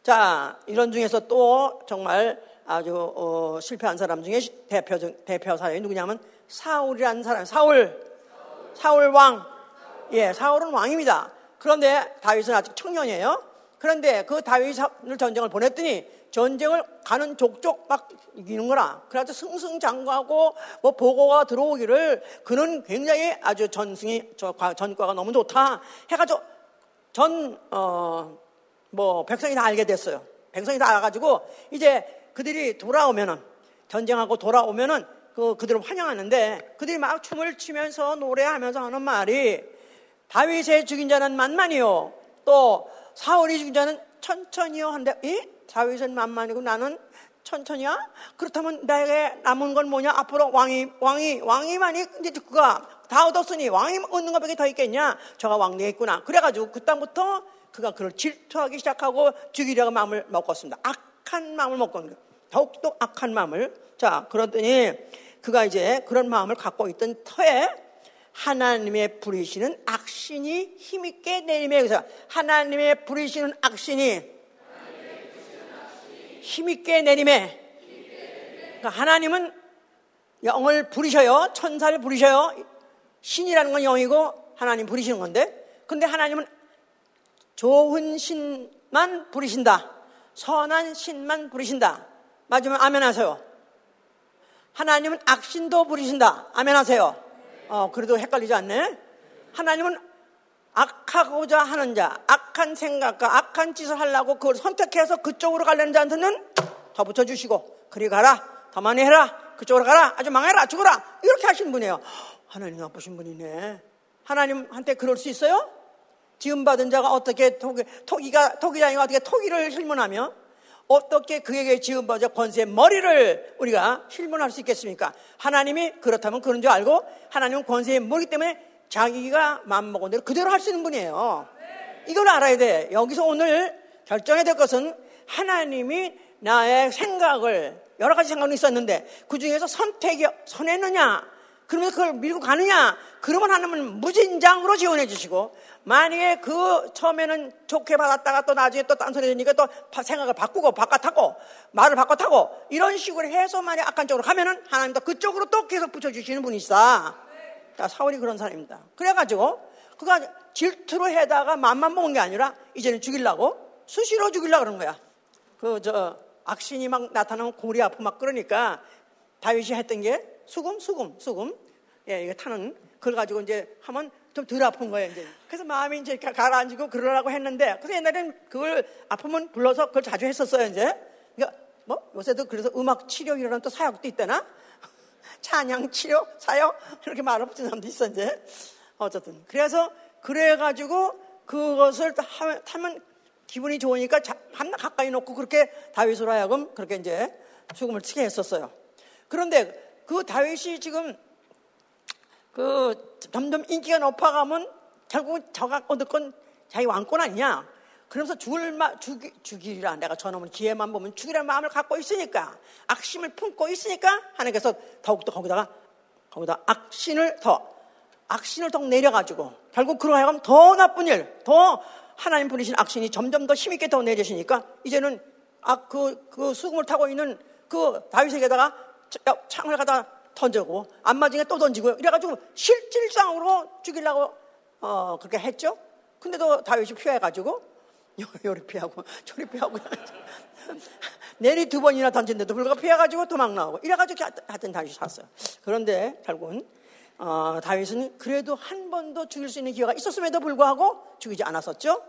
자 이런 중에서 또 정말 아주 어, 실패한 사람 중에 대표 대표 사람이 누구냐면 사울이라는 사람 사울 사울 왕 예, 사울은 왕입니다. 그런데 다윗은 아직 청년이에요. 그런데 그 다윗을 전쟁을 보냈더니 전쟁을 가는 족족 막 이기는 거라. 그래서 승승장구하고 뭐 보고가 들어오기를 그는 굉장히 아주 전승이 저 전과가 너무 좋다 해가지고 전 어 뭐 백성이 다 알게 됐어요. 백성이 다 알아가지고 이제 그들이 돌아오면은 전쟁하고 돌아오면은 그 그들을 환영하는데 그들이 막 춤을 추면서 노래하면서 하는 말이 다윗의 죽인 자는 만만이요 또 사울이 죽인 자는 천천히요 한데 이 다윗은 만만이고 나는 천천히야? 그렇다면 내게 남은 건 뭐냐? 앞으로 왕이, 왕이, 왕이만이, 이제 그가 다 얻었으니 왕이 얻는 것밖에 더 있겠냐? 저가 왕되겠구나. 그래가지고 그다음부터 그가 그를 질투하기 시작하고 죽이려고 마음을 먹었습니다. 악한 마음을 먹었는데 더욱더 악한 마음을. 자, 그러더니 그가 이제 그런 마음을 갖고 있던 터에 하나님의 부리시는 악신이 힘있게 내림에 그래서 하나님의 부리시는 악신이 힘있게 내림에 그러니까 하나님은 영을 부리셔요. 천사를 부리셔요. 신이라는 건 영이고 하나님 부리시는 건데 근데 하나님은 좋은 신만 부리신다. 선한 신만 부리신다. 맞으면 아멘 하세요. 하나님은 악신도 부리신다. 아멘 하세요. 어, 그래도 헷갈리지 않네. 하나님은 악하고자 하는 자, 악한 생각과 악한 짓을 하려고 그걸 선택해서 그쪽으로 가려는 자한테는 더 붙여주시고, 그리 가라, 더 많이 해라, 그쪽으로 가라, 아주 망해라, 죽어라, 이렇게 하신 분이에요. 하나님 나쁘신 분이네. 하나님한테 그럴 수 있어요? 지음받은 자가 어떻게 토기, 토기가, 토기장이가 어떻게 토기를 실문하며 어떻게 그에게 지음받아 권세의 머리를 우리가 실문할 수 있겠습니까? 하나님이 그렇다면 그런 줄 알고 하나님은 권세의 머리 때문에 자기가 마음먹은 대로 그대로 할 수 있는 분이에요. 이걸 알아야 돼. 여기서 오늘 결정해야 될 것은 하나님이 나의 생각을 여러 가지 생각이 있었는데 그 중에서 선택이 선했느냐 그러면 그걸 밀고 가느냐 그러면 하나님은 무진장으로 지원해 주시고 만약에 그 처음에는 좋게 받았다가 또 나중에 또 딴소리 되니까 또 생각을 바꾸고 바꿔타고 말을 바꿔타고 이런 식으로 해서 만약 악한 쪽으로 가면은 하나님도 그쪽으로 또 계속 붙여주시는 분이 있어. 사울이 그런 사람입니다. 그래가지고 그가 질투로 해다가 맘만 먹은 게 아니라 이제는 죽이려고 수시로 죽이려고 그런 거야. 그 저 악신이 막 나타나면 고리 아프 막 그러니까 다윗이 했던 게 수금, 수금, 수금. 예, 이거 타는 그걸 가지고 이제 하면 좀 덜 아픈 거예요, 이제. 그래서 마음이 이제 가라앉고 그러라고 했는데, 그래서 옛날에는 그걸 아프면 불러서 그걸 자주 했었어요, 이제. 그러니까 뭐 요새도 그래서 음악 치료 이런 또 사역도 있다나? 찬양 치료 사역 이렇게 붙인 사람도 있어 이제 어쨌든 그래서 그래가지고 그것을 하면 기분이 좋으니까 한나 가까이 놓고 그렇게 다윗으로 하여금 그렇게 이제 죽음을 치게 했었어요. 그런데 그 다윗이 지금 그 점점 인기가 높아가면 결국 저가 얻을 건 자기 왕권 아니냐? 그러면서 죽을 마, 죽이, 죽이라. 내가 저놈은 기회만 보면 죽이라는 마음을 갖고 있으니까, 악심을 품고 있으니까, 하나님께서 더욱더 거기다가, 거기다 악신을 더, 악신을 더 내려가지고, 결국 그러 하여금 더 나쁜 일, 더 하나님 부리신 악신이 점점 더 힘있게 더 내리시니까, 이제는 악, 그, 그 수금을 타고 있는 그 다윗에게다가 창을 갖다 던지고, 안마중에 또 던지고, 이래가지고 실질상으로 죽이려고, 어, 그렇게 했죠? 근데도 다윗이 피해가지고, 요리 피하고 저리 피하고 내리 두 번이나 던진데도 불구하고 피해가지고 도망 나오고 이래가지고 하여튼 다윗이 샀어요. 그런데 결국은 어, 다윗은 그래도 한 번도 죽일 수 있는 기회가 있었음에도 불구하고 죽이지 않았었죠.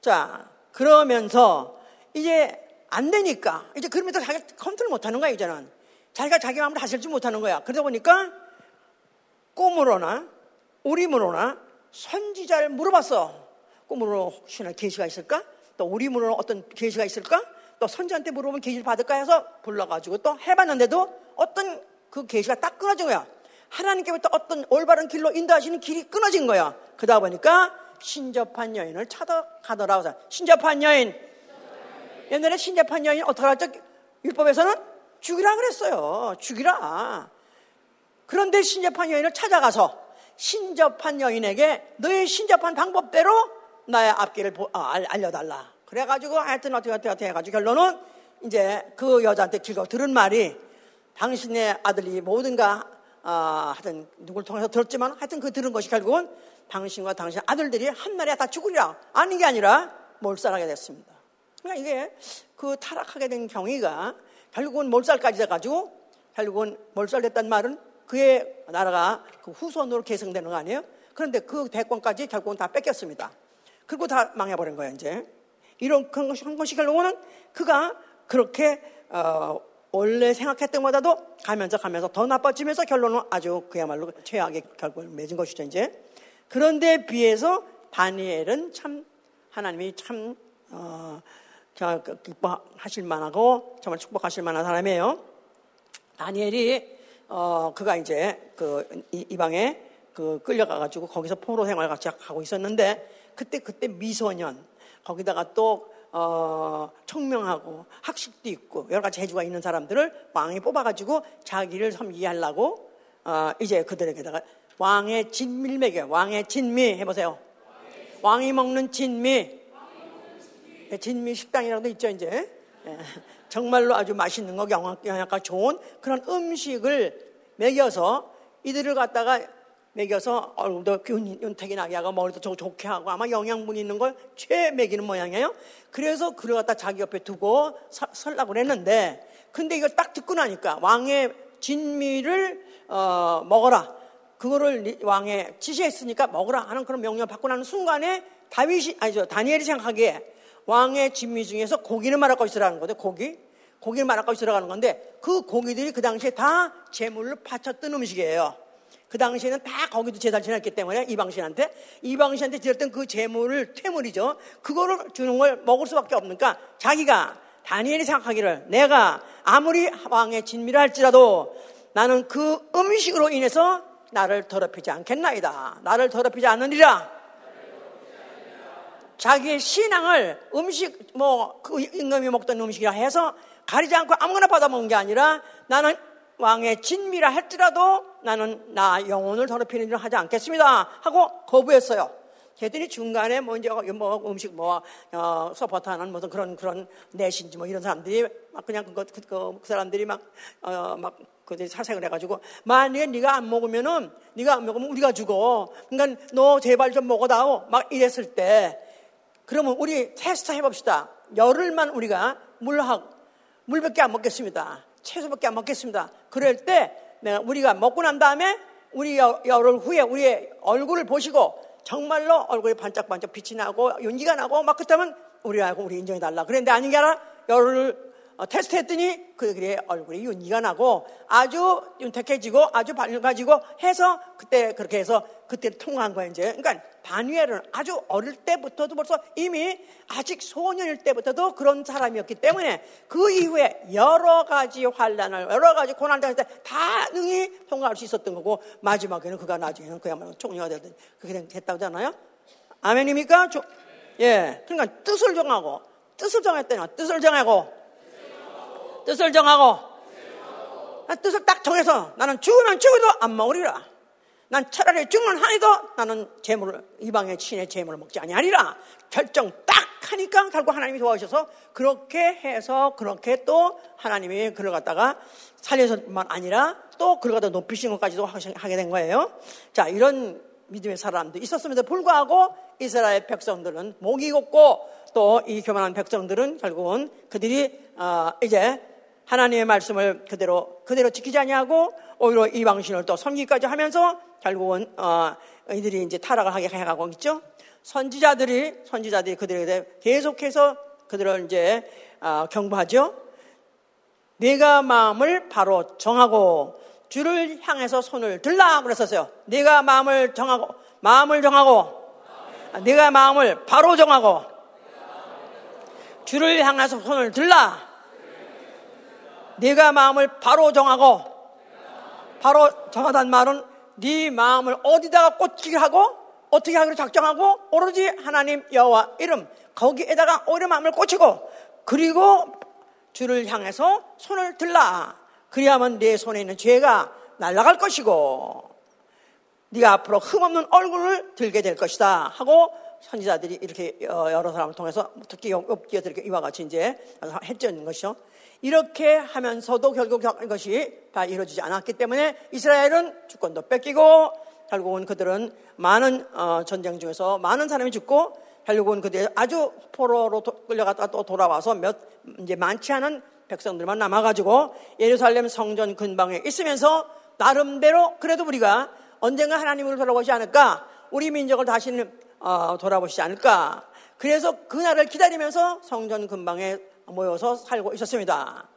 자 그러면서 이제 안 되니까 이제 그러면서 자기가 컨트롤 못하는 거야 이제는 자기가 자기 마음을 다스리지 못하는 거야. 그러다 보니까 꿈으로나 우림으로나 선지자를 물어봤어. 꿈으로 혹시나 계시가 있을까? 또 우리문으로 어떤 계시가 있을까? 또 선지한테 물어보면 계시를 받을까 해서 불러가지고 또 해봤는데도 어떤 그 계시가 딱 끊어진 거야. 하나님께부터 어떤 올바른 길로 인도하시는 길이 끊어진 거야. 그러다 보니까 신접한 여인을 찾아가더라고. 신접한 여인. 옛날에 신접한 여인 어떻게 하죠? 율법에서는 죽이라 그랬어요. 죽이라. 그런데 신접한 여인을 찾아가서 신접한 여인에게 너의 신접한 방법대로 나의 앞길을 아, 알려달라. 그래가지고 하여튼 어떻게 어떻게 어떻게 해가지고 결론은 이제 그 여자한테 길고 들은 말이 당신의 아들이 뭐든가 아, 하여튼 누굴 통해서 들었지만 하여튼 그 들은 것이 결국은 당신과 당신 아들들이 한 날에 다 죽으리라. 아닌 게 아니라 몰살하게 됐습니다. 그러니까 이게 그 타락하게 된 경위가 결국은 몰살까지 돼가지고 결국은 몰살됐단 말은 그의 나라가 그 후손으로 계승되는 거 아니에요? 그런데 그 대권까지 결국은 다 뺏겼습니다. 그리고 다 망해버린 거예요, 이제. 이런 것이 결국은 그가 그렇게 어, 원래 생각했던 것보다도 가면서 가면서 더 나빠지면서 결론은 아주 그야말로 최악의 결과를 맺은 것이죠, 이제. 그런데 비해서 다니엘은 참 하나님이 참 어, 기뻐하실 만하고 정말 축복하실 만한 사람이에요. 다니엘이 어, 그가 이제 그 이방에 그 끌려가가지고 거기서 포로 생활 같이 하고 있었는데 그때 그때 미소년 거기다가 또 어, 청명하고 학식도 있고 여러 가지 재주가 있는 사람들을 왕이 뽑아가지고 자기를 섬기하려고 어, 이제 그들에게다가 왕의 진미를 먹여 왕의 진미 해보세요. 왕이 먹는 진미. 네, 진미 식당이라도 있죠 이제. 예, 정말로 아주 맛있는 거 영양가 좋은 그런 음식을 먹여서 이들을 갖다가 먹여서 얼굴도 윤택이 나게 하고 머리도 좋게 하고 아마 영양분 있는 걸최 먹이는 모양이에요. 그래서 그를 갖다 자기 옆에 두고 설라고 그랬는데 근데 이걸 딱 듣고 나니까 왕의 진미를 어, 먹어라. 그거를 왕의 지시했으니까 먹으라 하는 그런 명령을 받고 나는 순간에 다윗이 아니죠 다니엘이 생각하기에 왕의 진미 중에서 고기는 말할 것이라는 거죠 고기 고기를 말할 것이라는 건데 그 고기들이 그 당시에 다 제물을 바쳤던 음식이에요. 그 당시에는 다 거기도 제사를 지냈기 때문에 이방신한테 이방신한테 드렸던 그 재물을 퇴물이죠. 그거를 주는 걸 먹을 수밖에 없으니까 자기가 다니엘이 생각하기를 내가 아무리 왕의 진미를 할지라도 나는 그 음식으로 인해서 나를 더럽히지 않겠나이다. 나를 더럽히지 않느니라. 자기의 신앙을 음식 뭐 그 임금이 먹던 음식이라 해서 가리지 않고 아무거나 받아먹은 게 아니라 나는 왕의 진미라 할지라도 나는 나 영혼을 더럽히는 일을 하지 않겠습니다. 하고 거부했어요. 걔들이 중간에 뭐 이제 뭐 음식 뭐 어, 서포트하는 무슨 그런 그런 내신지 뭐 이런 사람들이 막 그냥 그거 그, 그, 그 사람들이 막어막 그들이 사색을 해가지고 만약에 네가 안 먹으면은 네가 안 먹으면 우리가 죽어. 그러니까 너 제발 좀 먹어다오. 막 이랬을 때 그러면 우리 테스트 해봅시다. 열흘만 우리가 물하고 물밖에 안 먹겠습니다. 채소밖에 안 먹겠습니다. 그럴 때 내가 우리가 먹고 난 다음에 우리 열흘 후에 우리의 얼굴을 보시고 정말로 얼굴이 반짝반짝 빛이 나고 윤기가 나고 막 그렇다면 우리하고 우리 인정해 달라. 그런데 아닌 게 아니라 열흘 어, 테스트 했더니 그들의 얼굴이 윤기가 나고 아주 윤택해지고 아주 밝아지고 해서 그때 그렇게 해서 그때 통과한 거예요, 이제. 그러니까 바니엘은 아주 어릴 때부터도 벌써 이미 아직 소년일 때부터도 그런 사람이었기 때문에 그 이후에 여러 가지 환란을 여러 가지 고난을 다 능히 통과할 수 있었던 거고 마지막에는 그가 나중에는 그야말로 총리가 되든 그렇게 됐다고 하잖아요. 아멘입니까? 예. 그러니까 뜻을 정하고 뜻을 정했대요. 뜻을 정하고 뜻을 정하고 뜻을 딱 정해서 나는 죽으면 죽어도 안 먹으리라. 난 차라리 죽는 한이도 나는 재물을 이방의 친의 재물을 먹지 아니하리라. 결정 딱 하니까 결국 하나님이 도와주셔서 그렇게 해서 그렇게 또 하나님이 그를 갖다가 살려서만 아니라 또 그를 갖다 높이신 것까지도 하게 된 거예요. 자 이런 믿음의 사람도 있었음에도 불구하고 이스라엘 백성들은 목이 곱고 또 이 교만한 백성들은 결국은 그들이 어 이제 하나님의 말씀을 그대로 그대로 지키지 아니하고 오히려 이방신을 또 섬기까지 하면서 결국은 어, 이들이 이제 타락을 하게 해가고 있죠. 선지자들이 선지자들이 그들에게 계속해서 그들을 이제 어, 경고하죠. 내가 마음을 바로 정하고 주를 향해서 손을 들라 그랬었어요. 내가 마음을 정하고 마음을 정하고 내가 마음을 바로 정하고 주를 향해서 손을 들라. 네가 마음을 바로 정하고 바로 정하단 말은 네 마음을 어디다가 꽂히게 하고 어떻게 하기로 작정하고 오로지 하나님 여호와 이름 거기에다가 오히려 마음을 꽂히고 그리고 주를 향해서 손을 들라 그리하면 내 손에 있는 죄가 날아갈 것이고 네가 앞으로 흠없는 얼굴을 들게 될 것이다 하고 선지자들이 이렇게 여러 사람을 통해서 특히 욥기에 이와 같이 이제 했던 것이죠. 이렇게 하면서도 결국 이것이 다 이루어지지 않았기 때문에 이스라엘은 주권도 뺏기고 결국은 그들은 많은 어, 전쟁 중에서 많은 사람이 죽고 결국은 그들 아주 포로로 끌려갔다가 또 돌아와서 몇 이제 많지 않은 백성들만 남아가지고 예루살렘 성전 근방에 있으면서 나름대로 그래도 우리가 언젠가 하나님을 돌아보지 않을까 우리 민족을 다시는 어, 돌아보시지 않을까. 그래서 그날을 기다리면서 성전 근방에 모여서 살고 있었습니다.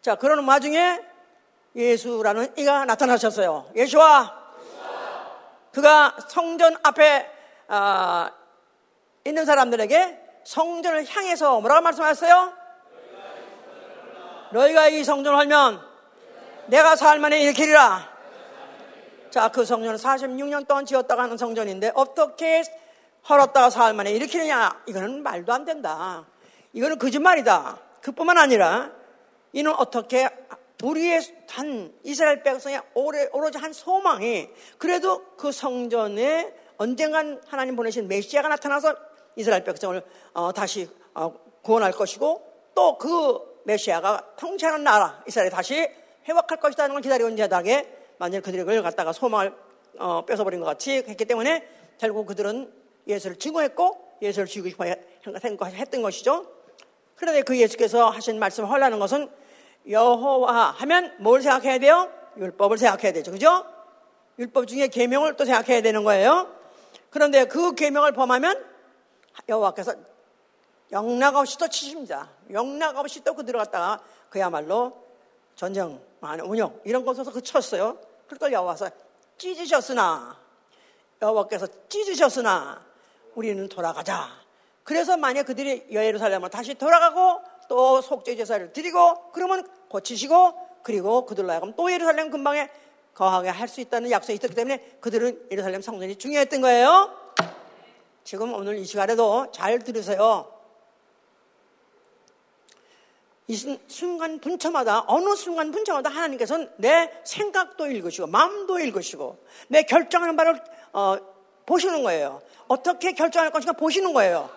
자 그러는 와중에 예수라는 이가 나타나셨어요. 예수와 그가 성전 앞에 어, 있는 사람들에게 성전을 향해서 뭐라고 말씀하셨어요? 너희가 이 성전을 하면 내가 살 만에 일으키리라. 자, 그 성전은 46년 동안 지었다가 하는 성전인데 어떻게 헐었다가 사흘 만에 일으키느냐? 이거는 말도 안 된다. 이거는 거짓말이다. 그뿐만 아니라 이는 어떻게 우리의 단 이스라엘 백성의 오래, 오로지 한 소망이 그래도 그 성전에 언젠간 하나님 보내신 메시아가 나타나서 이스라엘 백성을 어, 다시 어, 구원할 것이고 또 그 메시아가 통치하는 나라 이스라엘이 다시 회복할 것이라는 걸 기다려온 자들에게 만일 그들을 갖다가 소망을 어, 뺏어버린 것 같이 했기 때문에 결국 그들은 예수를 증오했고 예수를 죽이고 싶어 했던 것이죠. 그런데 그 예수께서 하신 말씀을 하려는 것은 여호와 하면 뭘 생각해야 돼요? 율법을 생각해야 되죠. 그죠? 율법 중에 계명을 또 생각해야 되는 거예요. 그런데 그 계명을 범하면 여호와께서 영락 없이 또 치십니다. 영락 없이 또 그 들어갔다가 그야말로 전쟁, 운영 이런 것에서 그 쳤어요. 그걸 여호와서 찢으셨으나 여호와께서 찢으셨으나 우리는 돌아가자. 그래서 만약 그들이 예루살렘으로 다시 돌아가고 또 속죄 제사를 드리고 그러면 고치시고 그리고 그들로 하여금 또 예루살렘 근방에 거하게 할 수 있다는 약속이 있었기 때문에 그들은 예루살렘 성전이 중요했던 거예요. 지금 오늘 이 시간에도 잘 들으세요. 이 순간 분처마다 어느 순간 분처마다 하나님께서는 내 생각도 읽으시고 마음도 읽으시고 내 결정하는 바를 어, 보시는 거예요. 어떻게 결정할 것인가 보시는 거예요.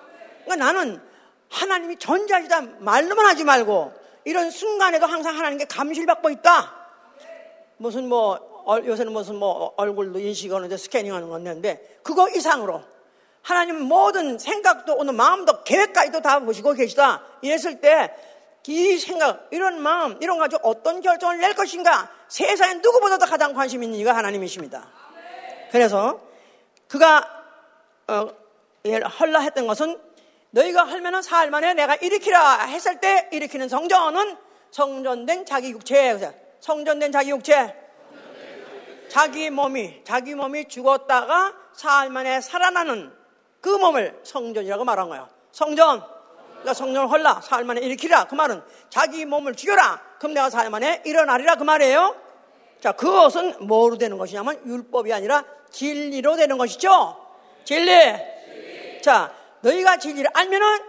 그러니까 나는 하나님이 전자시다 말로만 하지 말고 이런 순간에도 항상 하나님께 감시를 받고 있다. 무슨 뭐 요새는 무슨 뭐 얼굴도 인식하는데 스캐닝하는 건데 그거 이상으로 하나님 모든 생각도 오늘 마음도 계획까지도 다 보시고 계시다. 이랬을 때 이 생각, 이런 마음, 이런 가지고 어떤 결정을 낼 것인가 세상에 누구보다도 가장 관심 있는 이가 하나님이십니다. 그래서 그가 어, 헐라 했던 것은 너희가 헐면은 사흘 만에 내가 일으키라 했을 때 일으키는 성전은 성전된 자기 육체, 성전된 자기 육체, 자기 몸이 자기 몸이 죽었다가 사흘 만에 살아나는 그 몸을 성전이라고 말한 거예요. 성전. 그러니까 성전을 헐라. 사흘 만에 일으키라. 그 말은 자기 몸을 죽여라. 그럼 내가 사흘 만에 일어나리라. 그 말이에요. 자, 그것은 뭐로 되는 것이냐면 율법이 아니라 진리로 되는 것이죠. 진리. 진리. 자, 너희가 진리를 알면은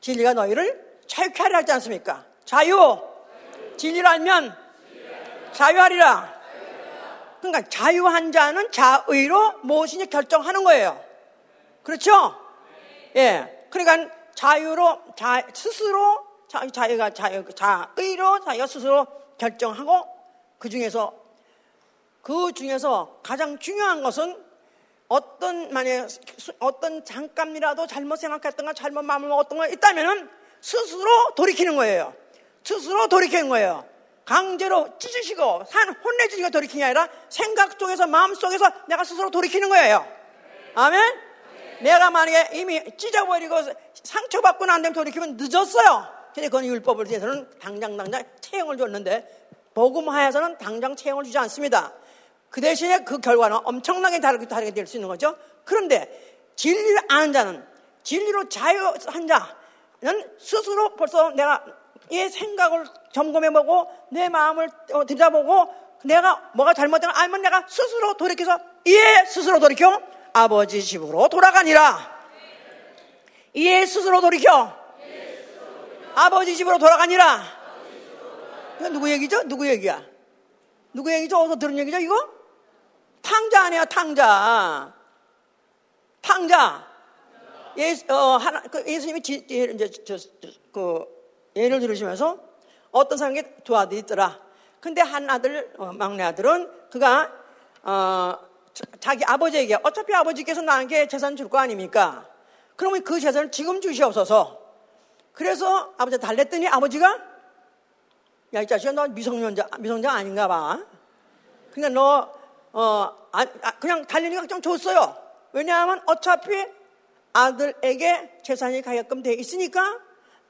진리가 너희를 자유케 하리라 하지 않습니까? 자유. 진리를 알면 자유하리라. 그러니까 자유한 자는 자의로 무엇이냐 결정하는 거예요. 그렇죠? 예. 그러니까 자유로, 자, 스스로, 자, 자유가 자유, 자의로 자기가 스스로 결정하고 그 중에서, 그 중에서 가장 중요한 것은 어떤, 만약, 어떤 잠깐이라도 잘못 생각했던가 잘못 마음을 먹었던 거 있다면은 스스로 돌이키는 거예요. 스스로 돌이키는 거예요. 강제로 찢으시고 산 혼내주기가 돌이키는 게 아니라 생각 속에서 마음 속에서 내가 스스로 돌이키는 거예요. 아멘? 내가 만약에 이미 찢어버리고 상처받고 난 다음에 돌이키면 늦었어요. 근데 그건 율법을 위해서는 당장 당장 채용을 줬는데 복음하에서는 당장 채용을 주지 않습니다. 그 대신에 그 결과는 엄청나게 다르게 다르게 될 수 있는 거죠. 그런데 진리를 아는 자는 진리로 자유한 자는 스스로 벌써 내가 이 생각을 점검해보고 내 마음을 어, 들여다보고 내가 뭐가 잘못된 걸 알면 내가 스스로 돌이켜서 이에 스스로 돌이켜 아버지 집으로 돌아가니라. 이에 스스로 돌이켜. 아버지 집으로 돌아가니라. 이거 누구 얘기죠? 누구 얘기야? 누구 얘기죠? 어디서 들은 얘기죠, 이거? 탕자 아니야, 탕자. 탕자. 예수, 어, 하나, 그 예수님이 지, 이제, 저, 저, 그, 예를 들으시면서 어떤 사람에게 두 아들이 있더라. 근데 한 아들, 어, 막내 아들은 그가, 어, 자기 아버지에게 어차피 아버지께서 나에게 재산 줄 거 아닙니까? 그러면 그 재산을 지금 주시옵소서. 그래서 아버지 달랬더니 아버지가 야, 이 자식아, 너 미성년자, 미성자 아닌가 봐. 그러니까 너, 어, 아, 아, 그냥 달리니까 좀 줬어요. 왜냐하면 어차피 아들에게 재산이 가게끔 돼 있으니까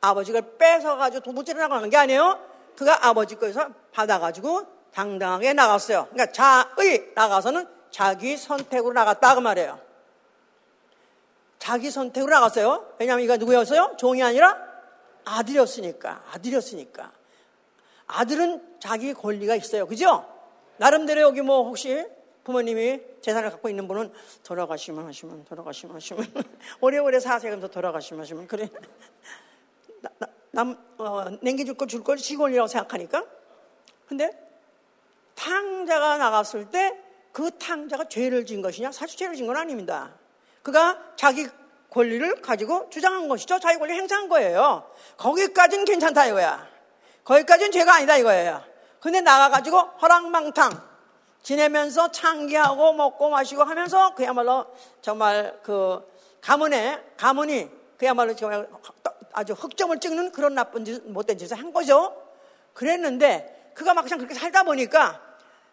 아버지가 뺏어가지고 도둑질을 나가는 게 아니에요. 그가 아버지 거에서 받아가지고 당당하게 나갔어요. 그러니까 자의 나가서는 자기 선택으로 나갔다 그 말이에요. 자기 선택으로 나갔어요. 왜냐하면 이가 누구였어요? 종이 아니라 아들이었으니까. 아들이었으니까. 아들은 자기 권리가 있어요. 그죠? 나름대로 여기 뭐 혹시 부모님이 재산을 갖고 있는 분은 돌아가시면 하시면 돌아가시면 하시면 (laughs) 오래오래 사세요. 그러면서 돌아가시면 하시면 그래. 남, 어, 남겨줄 걸줄걸 지권이라고 생각하니까. 근데 탕자가 나갔을 때 그 탕자가 죄를 진 것이냐? 사실 죄를 진건 아닙니다. 그가 자기 권리를 가지고 주장한 것이죠. 자기 권리 행사한 거예요. 거기까지는 괜찮다 이거야. 거기까지는 죄가 아니다 이거예요. 근데 나가가지고 허랑망탕 지내면서 창기하고 먹고 마시고 하면서 그야말로 정말 그 가문에 가문이 그야말로 정말 아주 흑점을 찍는 그런 나쁜 짓, 못된 짓을 한 거죠. 그랬는데 그가 막 그냥 그렇게 살다 보니까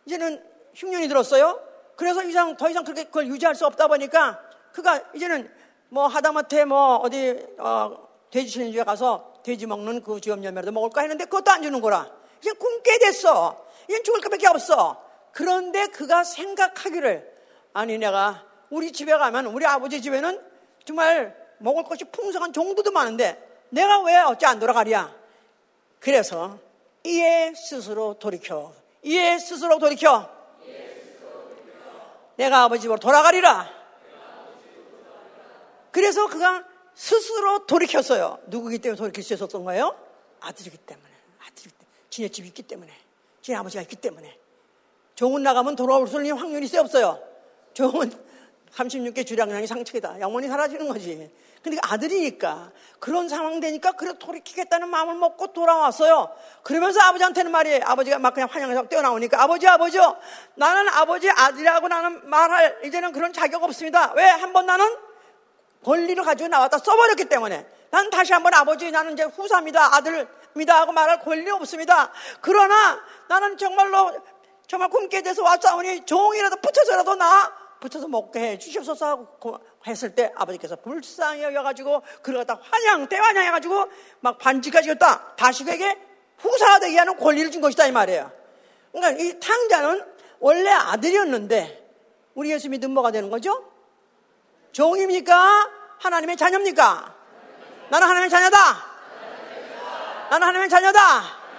이제는 흉년이 들었어요. 그래서 이상 더 이상 그렇게 그걸 유지할 수 없다 보니까 그가 이제는 뭐 하다못해 뭐 어디 어, 돼지 집에 가서 돼지 먹는 그 주염 열매라도 먹을까 했는데 그것도 안 주는 거라. 이제 굶게 됐어. 이제 죽을 것밖에 없어. 그런데 그가 생각하기를 아니 내가 우리 집에 가면 우리 아버지 집에는 정말 먹을 것이 풍성한 종도도 많은데 내가 왜 어찌 안 돌아가랴? 그래서 이에 스스로 돌이켜. 이에 스스로 돌이켜. 내가 아버지 집으로 돌아가리라. 그래서 그가 스스로 돌이켰어요. 누구기 때문에 돌이킬 수 있었던 거예요? 아들이기 때문에. 아들이기 때문에. 지네 집이 있기 때문에. 지네 아버지가 있기 때문에. 종은 나가면 돌아올 수 있는 확률이 쎄 없어요. 종은 (laughs) 36개 주량량이 상책이다. 영원히 사라지는 거지. 근데 아들이니까 그런 상황 되니까 그래 돌이키겠다는 마음을 먹고 돌아왔어요. 그러면서 아버지한테는 말이에요. 아버지가 막 그냥 환영해서 뛰어나오니까 아버지 아버지요. 나는 아버지 아들이라고 나는 말할 이제는 그런 자격 없습니다. 왜? 한 번 나는 권리를 가지고 나왔다 써버렸기 때문에 난 다시 한번 아버지 나는 이제 후사입니다. 아들입니다 하고 말할 권리 없습니다. 그러나 나는 정말로 정말 굶게 돼서 왔사오니 종이라도 붙여서라도 나 붙여서 먹게 해 주시옵소서 하고 했을 때 아버지께서 불쌍히 여겨가지고 그를 갖다 환영, 대환영해가지고 막 반지까지 줬다. 다시 그에게 후사가 되게 하는 권리를 준 것이다 이 말이에요. 그러니까 이 탕자는 원래 아들이었는데 우리 예수 믿으면 뭐가 되는 거죠? 종입니까? 하나님의 자녀입니까? 나는 하나님의 자녀다. 나는 하나님의 자녀다.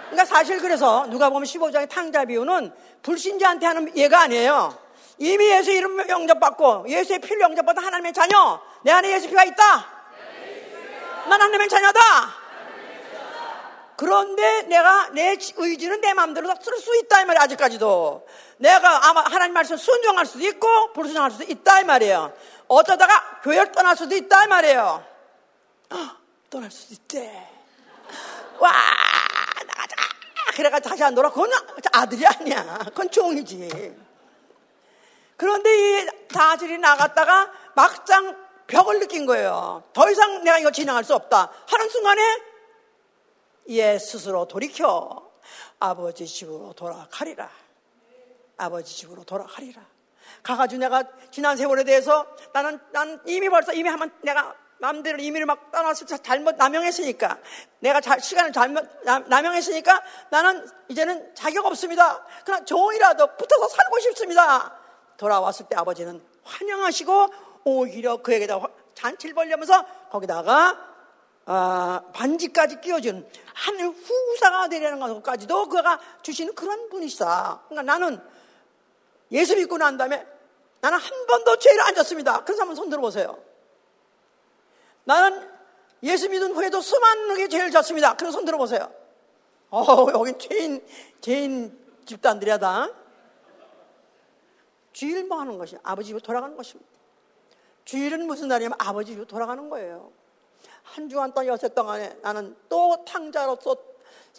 그러니까 사실 그래서 누가 보면 15장의 탕자 비유는 불신자한테 하는 예가 아니에요. 이미 예수 이름 영접받고 예수의 피를 영접받은 하나님의 자녀. 내 안에 예수 피가 있다. 난 하나님의 자녀다. 그런데 내가 내 의지는 내 마음대로 쓸 수 있다 이 말이야 아직까지도 내가 아마 하나님 말씀 순종할 수도 있고 불순종할 수도 있다 이 말이에요 어쩌다가 교회를 떠날 수도 있다 이 말이에요 떠날 수도 있대 와 그래가지고 다시 안 돌아 그건 아들이 아니야 그건 종이지 그런데 이 다질이 나갔다가 막상 벽을 느낀 거예요. 더 이상 내가 이거 진행할 수 없다. 하는 순간에 얘 스스로 돌이켜 아버지 집으로 돌아가리라. 아버지 집으로 돌아가리라. 가가지고 내가 지난 세월에 대해서 나는, 난 이미 벌써 이미 한번 내가 마음대로 이미를 막 떠나서 잘못 남용했으니까 내가 자, 시간을 잘못 남용했으니까 나는 이제는 자격 없습니다. 그러나 종이라도 붙어서 살고 싶습니다. 돌아왔을 때 아버지는 환영하시고 오히려 그에게다 잔치를 벌려면서 거기다가 아, 반지까지 끼워준 한 후사가 되려는 것까지도 그가 주시는 그런 분이시다. 그러니까 나는 예수 믿고 난 다음에 나는 한 번도 죄를 안 졌습니다. 그래서 한번 손 들어보세요. 나는 예수 믿은 후에도 수많은 죄를 졌습니다. 그래서 손 들어보세요. 어, 여긴 죄인, 죄인 집단들이야 다. 주일만 하는 것이 아버지 집으로 돌아가는 것입니다. 주일은 무슨 날이냐면 아버지 집으로 돌아가는 거예요. 한 주간 동안 여섯 동안에 나는 또 탕자로서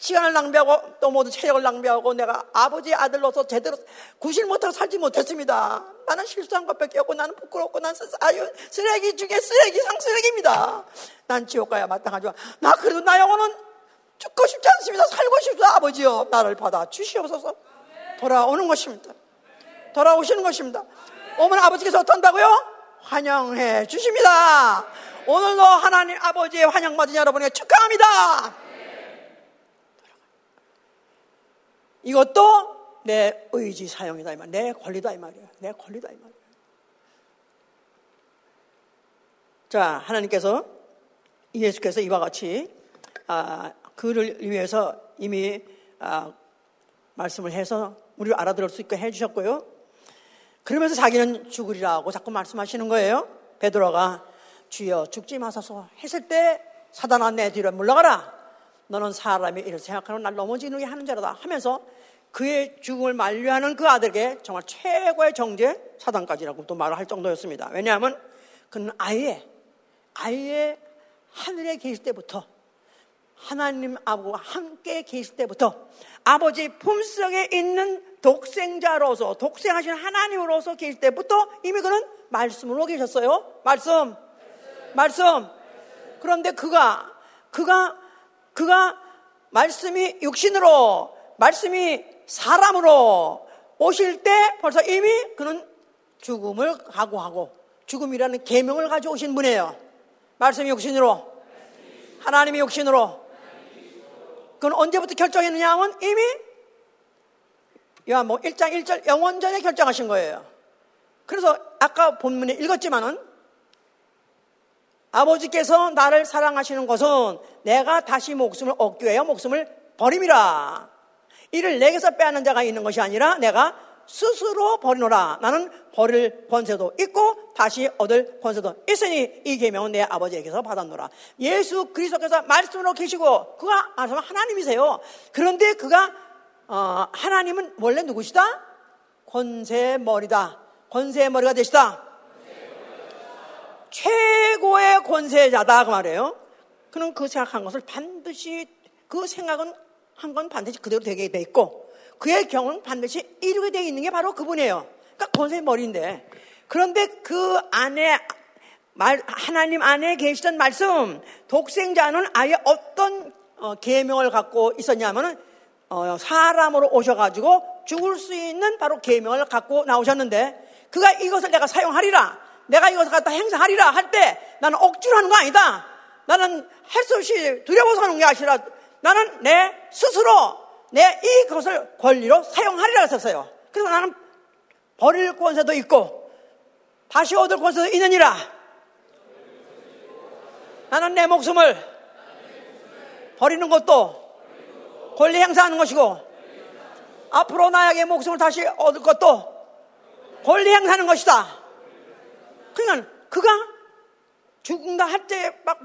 시간을 낭비하고 또 모든 체력을 낭비하고 내가 아버지의 아들로서 제대로 구실 못하고 살지 못했습니다. 나는 실수한 것밖에 없고 나는 부끄럽고 난 아유 쓰레기 중에 쓰레기 상 쓰레기입니다. 난 지옥 가야 마땅하죠. 나 그래도 나 영혼은 죽고 싶지 않습니다. 살고 싶다 아버지요. 나를 받아 주시옵소서. 돌아오는 것입니다. 돌아오시는 것입니다. 오면 아버지께서 어떤다고요? 환영해 주십니다. 오늘도 하나님 아버지의 환영받은 여러분에게 축하합니다. 이것도 내 의지 사용이다 이 말, 내 권리다 이 말이에요. 내 권리다 이 말이에요. 자, 하나님께서 예수께서 이와 같이 아, 그를 위해서 이미 아, 말씀을 해서 우리 알아들을 수 있게 해주셨고요. 그러면서 자기는 죽으리라고 자꾸 말씀하시는 거예요. 베드로가 주여 죽지 마소서 했을 때 사단아 내 뒤로 물러가라. 너는 사람이 이를 생각하는 날 넘어지는 게 하는 자라다 하면서 그의 죽음을 만류하는 그 아들에게 정말 최고의 정죄 사단까지라고 또 말을 할 정도였습니다. 왜냐하면 그는 아예 아예 하늘에 계실 때부터 하나님 아버지와 함께 계실 때부터 아버지 품속에 있는 독생자로서 독생하신 하나님으로서 계실 때부터 이미 그는 말씀으로 계셨어요. 말씀. 말씀. 그런데 그가 그가 그가 말씀이 육신으로 말씀이 사람으로 오실 때 벌써 이미 그는 죽음을 각오하고 죽음이라는 계명을 가져오신 분이에요. 말씀이 육신으로 하나님이 육신으로 그건 언제부터 결정했느냐 하면 이미 요한복 1장 1절 영원 전에 결정하신 거예요. 그래서 아까 본문에 읽었지만은 아버지께서 나를 사랑하시는 것은 내가 다시 목숨을 얻기 위하여 목숨을 버림이라. 이를 내게서 빼앗는 자가 있는 것이 아니라 내가 스스로 버리노라. 나는 버릴 권세도 있고 다시 얻을 권세도 있으니 이 계명은 내 아버지에게서 받았노라. 예수 그리스도께서 말씀으로 계시고 그가 하나님이세요. 그런데 그가 어, 하나님은 원래 누구시다? 권세 머리다. 권세 머리가 되시다. 최고의 권세자다 그 말이에요. 그는 그 생각한 것을 반드시 그 생각은 한 건 반드시 그대로 되게 돼 있고 그의 경우는 반드시 이루게 되어 있는 게 바로 그분이에요. 그러니까 권세 머리인데 그런데 그 안에 말, 하나님 안에 계시던 말씀 독생자는 아예 어떤 어, 계명을 갖고 있었냐면은 어, 사람으로 오셔가지고 죽을 수 있는 바로 계명을 갖고 나오셨는데 그가 이것을 내가 사용하리라 내가 이것을 갖다 행사하리라 할 때 나는 억지로 하는 거 아니다. 나는 할 수 없이 두려워서 하는 게 아니라 나는 내 스스로 내 이것을 권리로 사용하리라 했었어요. 그래서 나는 버릴 권세도 있고 다시 얻을 권세도 있느니라. 나는 내 목숨을 버리는 것도 권리 행사하는 것이고 앞으로 나에게 목숨을 다시 얻을 것도 권리 행사하는 것이다. 그러니까 그가 죽는다 할 때 막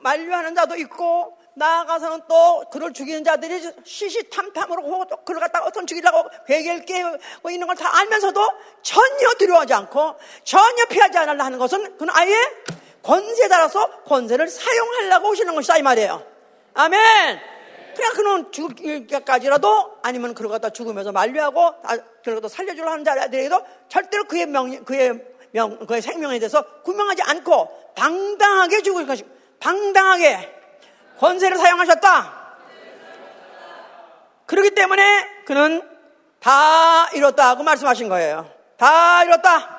만류하는 자도 있고 나아가서는 또 그를 죽이는 자들이 시시탐탐으로 또 그를 갖다가 어떤 죽이려고 괴계를 깨고 있는 걸 다 알면서도 전혀 두려워하지 않고 전혀 피하지 않으려 하는 것은 그는 아예 권세에 따라서 권세를 사용하려고 오시는 것이다 이 말이에요. 아멘. 그냥 그는 죽기까지라도 아니면 그를 갖다 죽으면서 만류하고 그를 갖다 살려주려 하는 자들에게도 절대로 그의 명, 그의 명, 그의 생명에 대해서 구명하지 않고 당당하게 죽을 것이 당당하게 권세를 사용하셨다. 그렇기 때문에 그는 다 이뤘다 고 말씀하신 거예요. 다 이뤘다.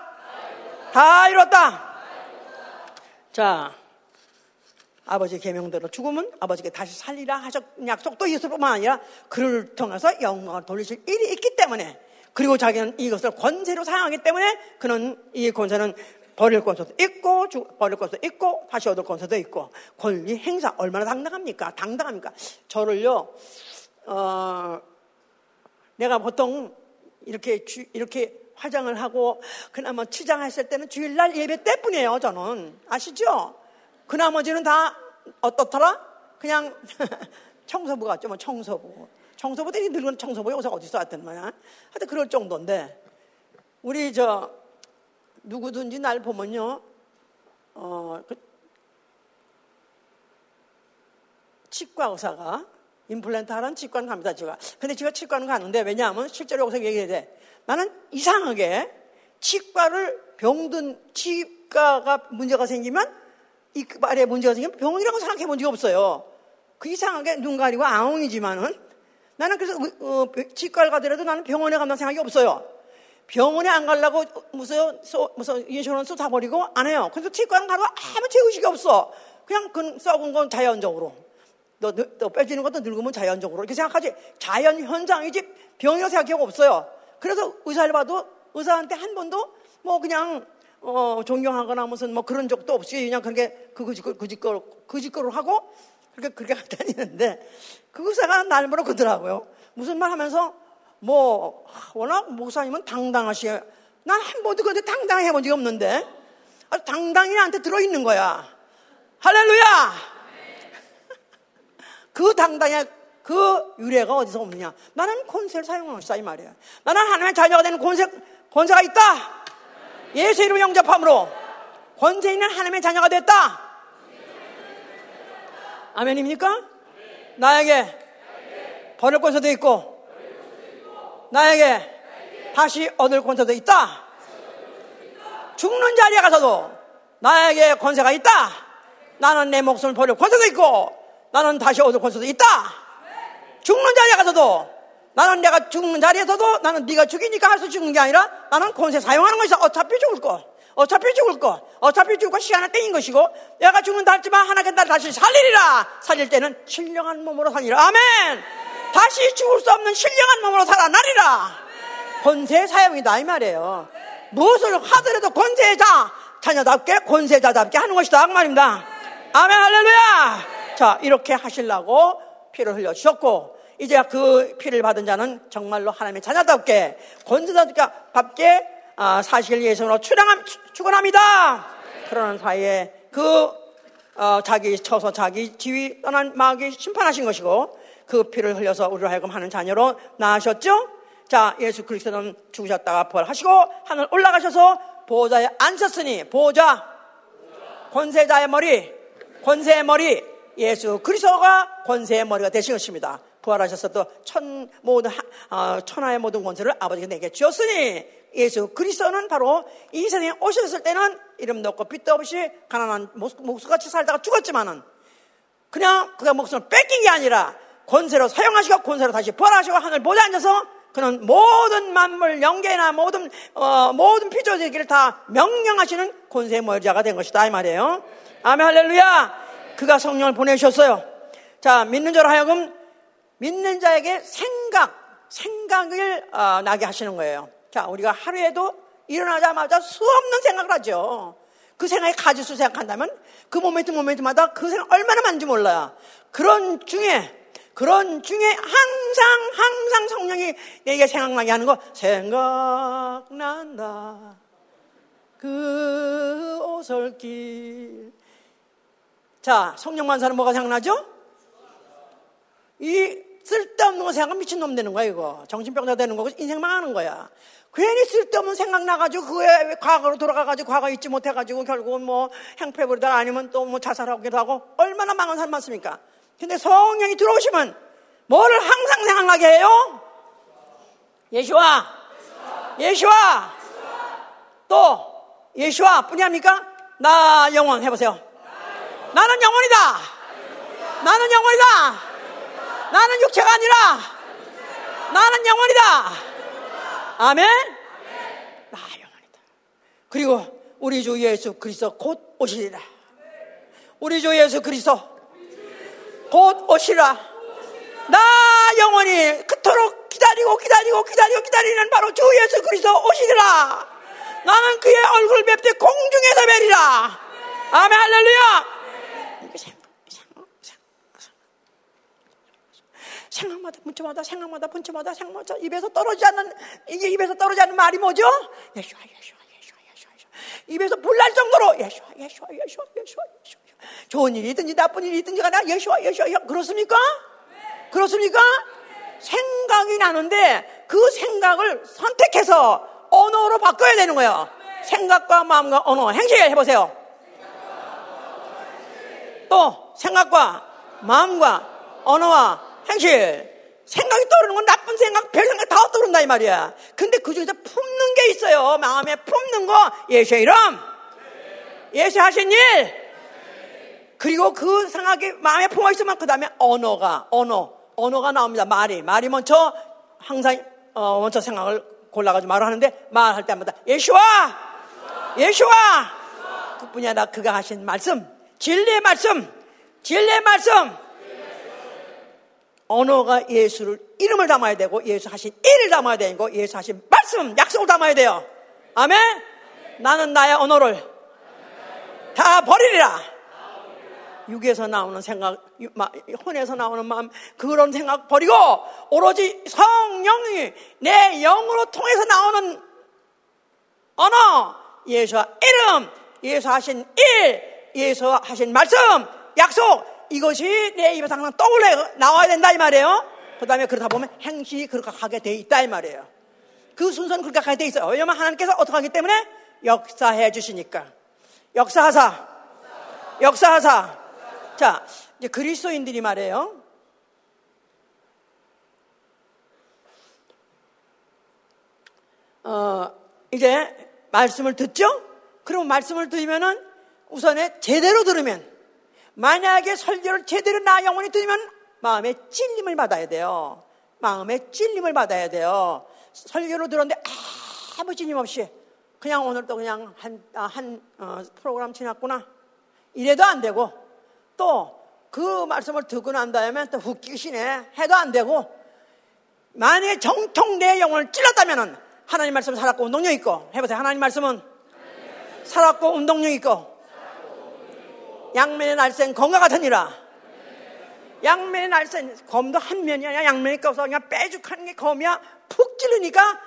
다 이뤘다. 자, 아버지 계명대로 죽으면 아버지께 다시 살리라 하셨 약속도 있을뿐만 아니라 그를 통해서 영광을 돌리실 일이 있기 때문에 그리고 자기는 이것을 권세로 사용하기 때문에 그는 이 권세는 버릴 권세도 있고 버릴 권세도 있고 다시 얻을 권세도 있고 권리 행사 얼마나 당당합니까? 당당합니까? 저를요 어, 내가 보통 이렇게 주, 이렇게 화장을 하고 그나마 치장했을 때는 주일날 예배 때뿐이에요. 저는 아시죠? 그 나머지는 다 어떻더라? 그냥 (laughs) 청소부 같죠, 뭐 청소부. 청소부들이 늙은 청소부 여기서 어디서 왔단 말이야? 하여튼 그럴 정도인데, 우리 저, 누구든지 날 보면요, 어, 그 치과 의사가 임플란트 하라는 치과는 갑니다, 제가. 근데 제가 치과는 가는데, 왜냐하면 실제로 여기서 얘기해야 돼. 나는 이상하게 치과를 병든 치과가 문제가 생기면 이 말에 문제가 생기면 병이라고 생각해 본 적이 없어요. 그 이상하게 눈 가리고 아웅이지만은 나는 그래서 어, 치과를 가더라도 나는 병원에 간다는 생각이 없어요. 병원에 안 가려고 무슨 무슨 인슈런스 다 버리고 안 해요. 그래서 치과는 가도 아무 죄의식이 없어. 그냥 그 썩은 건 자연적으로. 너, 너 빼지는 것도 늙으면 자연적으로 이렇게 생각하지. 자연 현상이지 병이라고 생각하고 없어요. 그래서 의사를 봐도 의사한테 한 번도 뭐 그냥 어, 존경하거나 무슨 뭐 그런 적도 없이 그냥 그렇게 그거짓거 그짓거 그짓거를 하고 그렇게 그렇게 (laughs) 다니는데 그 의사가 날 보러 그러더라고요. 무슨 말 하면서 뭐 워낙 목사님은 당당하시요. 난 한 번도 그런데 당당해 본 적이 없는데 아주 당당히 나한테 들어있는 거야. 할렐루야! (laughs) 그 당당해 그 유래가 어디서 오느냐? 나는 권세를 사용하고 있다 이 말이야. 나는 하나님의 자녀가 되는 권세, 권세가 있다. 예수 이름 영접함으로 권세 있는 하나님의 자녀가 됐다. 아멘입니까? 나에게 버릴 권세도 있고 나에게 다시 얻을 권세도 있다. 죽는 자리에 가서도 나에게 권세가 있다. 나는 내 목숨을 버릴 권세도 있고 나는 다시 얻을 권세도 있다. 죽는 자리에 가서도 나는 내가 죽는 자리에서도 나는 네가 죽이니까 할 수 죽는 게 아니라 나는 권세 사용하는 것이다. 어차피 죽을 거. 어차피 죽을 거. 어차피 죽고 시간을 땡인 것이고 내가 죽는다 할지만 하나님께 날 다시 살리리라. 살릴 때는 신령한 몸으로 살리라. 아멘. 다시 죽을 수 없는 신령한 몸으로 살아나리라. 권세 사용이다 이 말이에요. 무엇을 하더라도 권세자 자녀답게 권세자답게 하는 것이다 그 말입니다. 아멘 할렐루야. 자 이렇게 하시려고 피를 흘려 주셨고 이제 그 피를 받은 자는 정말로 하나님의 자녀답게 권세자답게 아, 사실 예수로 출항함, 축원합니다. 그러는 사이에 그 어, 자기 쳐서 자기 지위 떠난 마귀 심판하신 것이고 그 피를 흘려서 우리로 하여금 하는 자녀로 나으셨죠? 자, 예수 그리스도는 죽으셨다가 부활하시고 하늘 올라가셔서 보호자에 앉았으니 보호자 권세자의 머리 권세의 머리 예수 그리스도가 권세의 머리가 되신 것입니다. 부활하셔서 또 천 모든 어, 천하의 모든 권세를 아버지가 내게 주었으니 예수 그리스도는 바로 이 세상에 오셨을 때는 이름 넣고 빚도 없이 가난한 목수같이 살다가 죽었지만은 그냥 그가 목숨을 뺏긴 게 아니라 권세로 사용하시고 권세로 다시 부활하시고 하늘 보좌 앉아서 그는 모든 만물 영계나 모든 어, 모든 피조되기를 다 명령하시는 권세의 머리자가 된 것이다 이 말이에요. 아멘 할렐루야. 그가 성령을 보내주셨어요. 자, 믿는 자로 하여금 믿는 자에게 생각, 생각을 어, 나게 하시는 거예요. 자, 우리가 하루에도 일어나자마자 수없는 생각을 하죠. 그 생각이 가지수 생각한다면 그 모멘트 모멘트마다 그 생각 얼마나 많은지 몰라요. 그런 중에 그런 중에 항상 항상 성령이 내게 생각나게 하는 거 생각난다. 그 오솔길 자, 성령 만 사는 뭐가 생각나죠? 이 쓸데없는 거 생각하면 미친놈 되는 거야, 이거. 정신병자 되는 거고 인생 망하는 거야. 괜히 쓸데없는 생각 나가지고 그에 과거로 돌아가가지고 과거 잊지 못해가지고 결국은 뭐 행패부리다 아니면 또 뭐 자살하기도 하고 얼마나 망한 사람 많습니까? 근데 성령이 들어오시면 뭐를 항상 생각나게 해요? 예수와, 예수와, 또 예수와 뿐이 합니까? 나 영원 해보세요. 나는 영혼이다. 나는 영혼이다. 나는 육체가 아니라 나는 영혼이다. 아멘. 나 영혼이다. 그리고 우리 주 예수 그리스도 곧 오시리라. 우리 주 예수 그리스도 곧 오시라. 나 영원히 그토록 기다리고 기다리고 기다리고 기다리는 바로 주 예수 그리스도 오시리라. 나는 그의 얼굴 뵙되 공중에서 뵈리라. 아멘 할렐루야. 생각마다 문자마다 생각마다 문자마다 생각마다 입에서 떨어지지 않는 이게 입에서 떨어지지 않는 말이 뭐죠? 예수와 예수와 예수와 예수와 입에서 불날 정도로 예수와 예수와 예수와 예수와 예수와 좋은 일이든지 나쁜 일이든지 간에 예수와 예수와 그렇습니까? 그렇습니까? 생각이 나는데 그 생각을 선택해서 언어로 바꿔야 되는 거예요. 생각과 마음과 언어 행실 해보세요. 또 생각과 마음과 언어와 행실. 생각이 떠오르는 건 나쁜 생각, 별 생각 다 떠오른다 이 말이야. 근데 그 중에서 품는 게 있어요. 마음에 품는 거 예수의 이름. 예수 하신 일. 그리고 그 생각이 마음에 품어 있으면 그 다음에 언어가 언어 언어가 나옵니다. 말이 말이 먼저 항상 어, 먼저 생각을 골라가지고 말을 하는데 말할 때마다 예수와 예수와 그뿐이 아니라 그가 하신 말씀 진리의 말씀 진리의 말씀 언어가 예수를 이름을 담아야 되고 예수 하신 일을 담아야 되고 예수 하신 말씀 약속을 담아야 돼요. 아멘. 나는 나의 언어를 다 버리리라. 육에서 나오는 생각, 혼에서 나오는 마음, 그런 생각 버리고 오로지 성령이 내 영으로 통해서 나오는 언어, 예수와 이름, 예수 하신 일, 예수 하신 말씀, 약속, 이것이 내 입에서 항상 떠올려 나와야 된다 이 말이에요. 그 다음에 그러다 보면 행실이 그렇게 하게 돼 있다 이 말이에요. 그 순서는 그렇게 하게 돼 있어요. 왜냐면 하나님께서 어떻게 하기 때문에 역사해 주시니까. 역사하사. 역사하사. 자, 이제 그리스도인들이 말해요. 어, 이제 말씀을 듣죠? 그럼 말씀을 들으면은 우선에 제대로 들으면 만약에 설교를 제대로 나 영혼이 들으면 마음에 찔림을 받아야 돼요. 마음에 찔림을 받아야 돼요. 설교를 들었는데 아무 찔림 없이 그냥 오늘도 그냥 한, 아, 한 어, 프로그램 지났구나. 이래도 안 되고 또 그 말씀을 듣고 난 다음에 또 웃기시네 해도 안 되고 만약에 정통 내 영혼을 찔렀다면 하나님 말씀 살았고 운동력 있고 해보세요. 하나님 말씀은 살았고 운동력 있고 양면의 날쌘 검과 같으니라. 양면의 날쌘 검도 한 면이 아니라 양면이 껴서 그냥 빼죽하는 게 검이야. 푹 찌르니까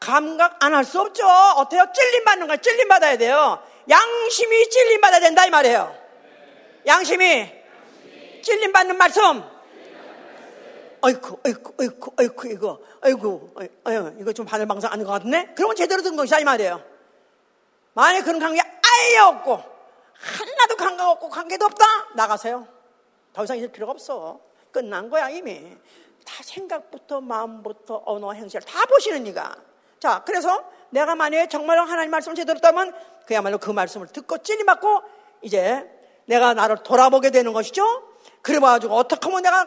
감각 안 할 수 없죠. 어때요? 찔림 받는 거야. 찔림 받아야 돼요. 양심이 찔림 받아야 된다 이 말이에요. 양심이 찔림 받는 말씀. 어이쿠, 어이쿠, 어이쿠, 어이쿠, 이거, 어이구, 어이구, 이거 좀 바늘 방송 아닌 것 같네? 그러면 제대로 든 것이다, 이 말이에요. 만약에 그런 관계 아예 없고, 하나도 감각 없고 관계도 없다? 나가세요. 더 이상 있을 필요가 없어. 끝난 거야, 이미. 다 생각부터 마음부터 언어 행실 다 보시는 니가. 자, 그래서 내가 만약에 정말로 하나님 말씀을 제대로 듣다면 그야말로 그 말씀을 듣고 찔림받고 이제 내가 나를 돌아보게 되는 것이죠. 그래 가지고 어떻게 하면 내가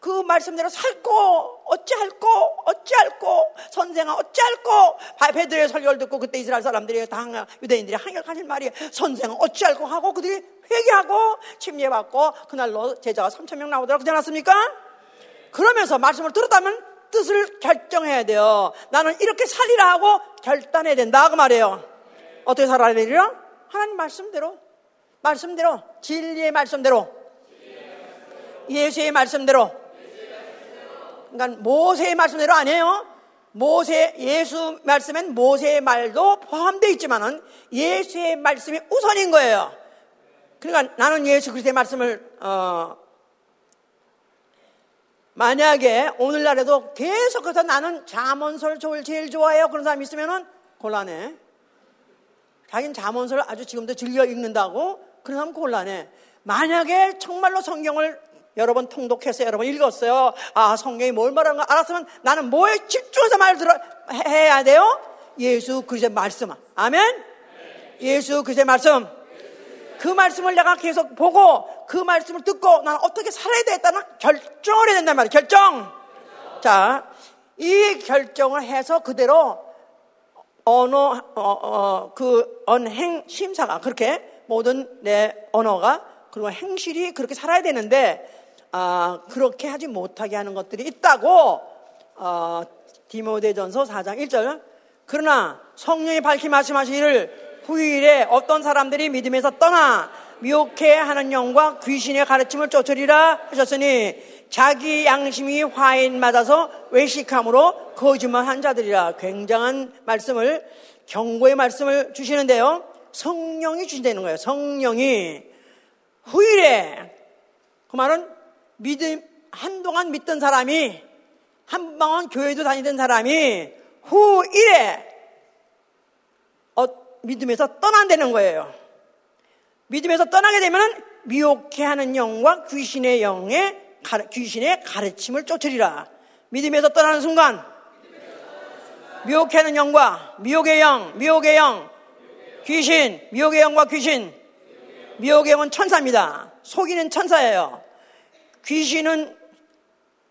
그 말씀대로 살고 어찌할꼬 어찌할꼬 선생아 어찌할꼬 베드로의 설교를 듣고 그때 이스라엘 사람들이 다 유대인들이 항역하는 말이 선생아 어찌할꼬 하고 그들이 회개하고 침례받고 그날로 제자가 3천 명 나오더라고 그러지 않았습니까? 그러면서 말씀을 들었다면 뜻을 결정해야 돼요. 나는 이렇게 살리라 하고 결단해야 된다 그 말이에요. 어떻게 살아야 되리라? 하나님 말씀대로 말씀대로 진리의 말씀대로 예수의 말씀대로 그러니까 모세의 말씀대로 아니에요. 모세 예수 말씀엔 모세의 말도 포함되어 있지만은 예수의 말씀이 우선인 거예요. 그러니까 나는 예수 그리스도의 말씀을 어 만약에 오늘날에도 계속해서 나는 자문서를 제일 좋아해요. 그런 사람이 있으면은 곤란해. 자기는 자문서를 아주 지금도 즐겨 읽는다고 사람 곤란해. 만약에 정말로 성경을 여러 번 통독해서 여러 번 읽었어요. 아, 성경이 뭘 말하는 거 알았으면 나는 뭐에 집중해서 말 들어, 해야 돼요? 예수 그리스도의 말씀. 아멘? 예수 그리스도의 말씀. 그 말씀을 내가 계속 보고 그 말씀을 듣고 나는 어떻게 살아야 되겠다는 결정을 해야 된단 말이에요. 결정. 자, 이 결정을 해서 그대로 언어, 어, 어, 그 언행 심사가 그렇게 모든 내 언어가 그리고 행실이 그렇게 살아야 되는데 아, 그렇게 하지 못하게 하는 것들이 있다고 어, 디모데전서 4장 1절 그러나 성령이 밝히 말씀하시기를 후일에 어떤 사람들이 믿음에서 떠나 미혹해 하는 영과 귀신의 가르침을 쫓으리라 하셨으니 자기 양심이 화인 맞아서 외식함으로 거짓말한 자들이라 굉장한 말씀을 경고의 말씀을 주시는데요. 성령이 주신다는 거예요. 성령이 후일에 그 말은 믿음, 한동안 믿던 사람이, 한방은 교회도 다니던 사람이 후일에 어, 믿음에서 떠난다는 거예요. 믿음에서 떠나게 되면 미혹해 하는 영과 귀신의 영에 귀신의 가르침을 쫓으리라. 믿음에서 떠나는 순간 미혹하는 영과 미혹의 영, 미혹의 영, 귀신, 미혹의 영과 귀신, 미혹의 영은 천사입니다. 속이는 천사예요. 귀신은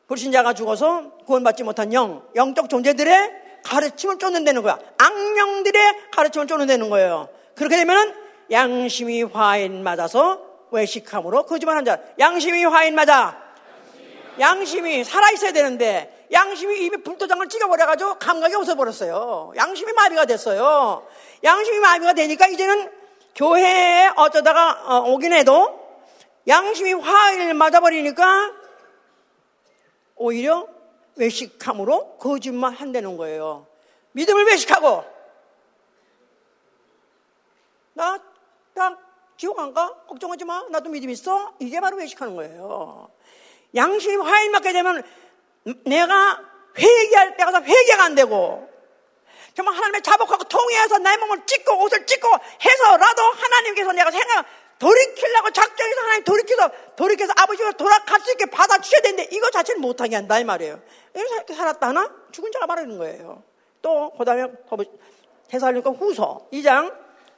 불신자가 죽어서 구원받지 못한 영, 영적 존재들의 가르침을 쫓는다는 거야. 악령들의 가르침을 쫓는다는 거예요. 그렇게 되면은 양심이 화인 맞아서 외식함으로 거짓말한 자. 양심이 화인 맞아. 양심이 살아있어야 되는데 양심이 이미 불도장을 찍어버려가지고 감각이 없어버렸어요. 양심이 마비가 됐어요. 양심이 마비가 되니까 이제는 교회에 어쩌다가 어, 오긴 해도 양심이 화를 맞아버리니까 오히려 외식함으로 거짓말 한다는 거예요. 믿음을 외식하고 나, 나 지옥 안 가? 걱정하지 마. 나도 믿음 있어. 이게 바로 외식하는 거예요. 양심이 화인 맞게 되면 내가 회개할 때 가 서 회개가 안 되고 정말 하나님의 자복하고 통해서 나의 몸을 찢고 옷을 찢고 해서라도 하나님께서 내가 생각 돌이키려고 작정해서 하나님 돌이켜서 돌이켜서 아버지가 돌아갈 수 있게 받아주셔야 되는데 이거 자체는 못하게 한다 이 말이에요. 이렇게 살았다 하나 죽은 자가 말하는 거예요. 또 그다음에 대사님과 후서 2장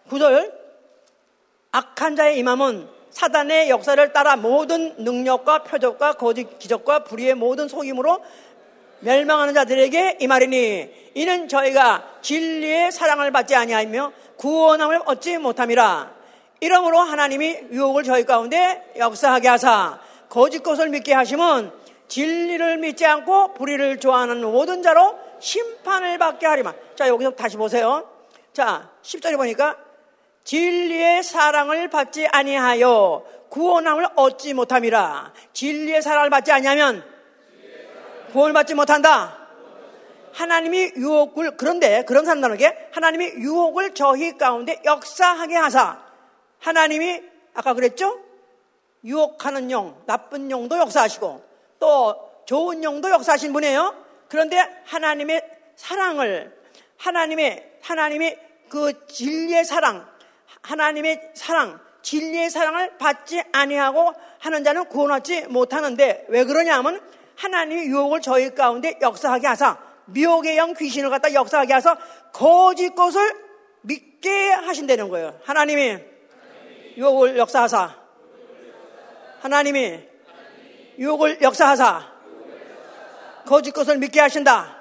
9절 악한 자의 임함은 사단의 역사를 따라 모든 능력과 표적과 거짓 기적과 불의의 모든 속임으로 멸망하는 자들에게 이 말이니 이는 저희가 진리의 사랑을 받지 아니하며 구원함을 얻지 못함이라. 이러므로 하나님이 유혹을 저희 가운데 역사하게 하사 거짓 것을 믿게 하심은 진리를 믿지 않고 불의를 좋아하는 모든 자로 심판을 받게 하리만 자 여기서 다시 보세요. 자 10절에 보니까 진리의 사랑을 받지 아니하여 구원함을 얻지 못함이라 진리의 사랑을 받지 아니하면 구원을 받지 못한다. 하나님이 유혹을 그런데 그런 사람들에게 하나님이 유혹을 저희 가운데 역사하게 하사 하나님이 아까 그랬죠? 유혹하는 영, 나쁜 영도 역사하시고 또 좋은 영도 역사하신 분이에요. 그런데 하나님의 사랑을 하나님의 하나님의 그 진리의 사랑, 하나님의 사랑, 진리의 사랑을 받지 아니하고 하는 자는 구원받지 못하는데 왜 그러냐면 하나님이 유혹을 저희 가운데 역사하게 하사 미혹의 영 귀신을 갖다 역사하게 하사 거짓 것을 믿게 하신다는 거예요. 하나님이 유혹을 역사하사 하나님이 유혹을 역사하사 거짓 것을 믿게 하신다.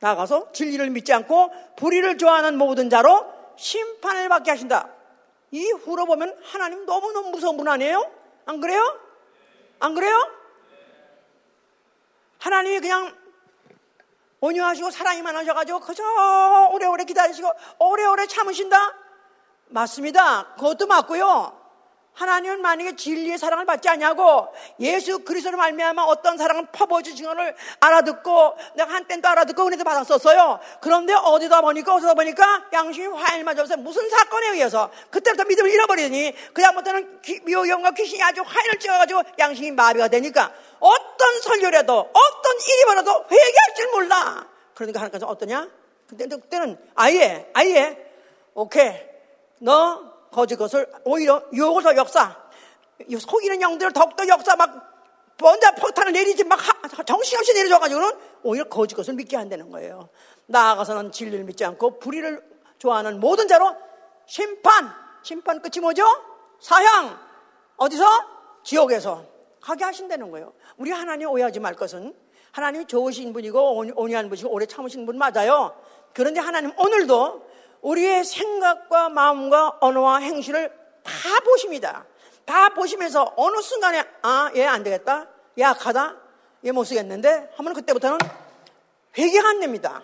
나가서 진리를 믿지 않고 불의를 좋아하는 모든 자로 심판을 받게 하신다. 이 후로 보면 하나님 너무너무 무서운 분 아니에요? 안 그래요? 안 그래요? 하나님이 그냥 온유하시고 사랑이 많으셔가지고 그저 오래오래 기다리시고 오래오래 참으신다? 맞습니다. 그것도 맞고요. 하나님은 만약에 진리의 사랑을 받지 않냐고 예수 그리스도로 말미암아 어떤 사랑을 퍼부어주신 것을 알아듣고 내가 한땐도 알아듣고 은혜도 받았었어요. 그런데 어디다 보니까 어디다 보니까 양심이 화일 맞아서 무슨 사건에 의해서 그때부터 믿음을 잃어버리더니 그다음부터는 미호경과 귀신이 아주 화인을 찍어가지고 양심이 마비가 되니까 어떤 설교라도 어떤 일이 벌어도 회개할 줄 몰라. 그러니까 하나님께서 어떠냐? 그때, 그때는 아예 아예 오케이 너 거짓 것을 오히려 더 역사, 속이는 영들을 더욱더 역사 막 먼저 폭탄을 내리지 막 정신없이 내려줘가지고는 오히려 거짓 것을 믿게 한다는 거예요. 나아가서는 진리를 믿지 않고 불의를 좋아하는 모든 자로 심판, 심판 끝이 뭐죠? 사형, 어디서? 지옥에서 가게 하신다는 거예요. 우리 하나님 오해하지 말 것은 하나님이 좋으신 분이고 온유한 분이고 오래 참으신 분 맞아요. 그런데 하나님 오늘도 우리의 생각과 마음과 언어와 행실을 다 보십니다. 다 보시면서 어느 순간에 아, 얘 안 되겠다. 얘 약하다. 얘 못 쓰겠는데 하면 그때부터는 회개가 안 됩니다.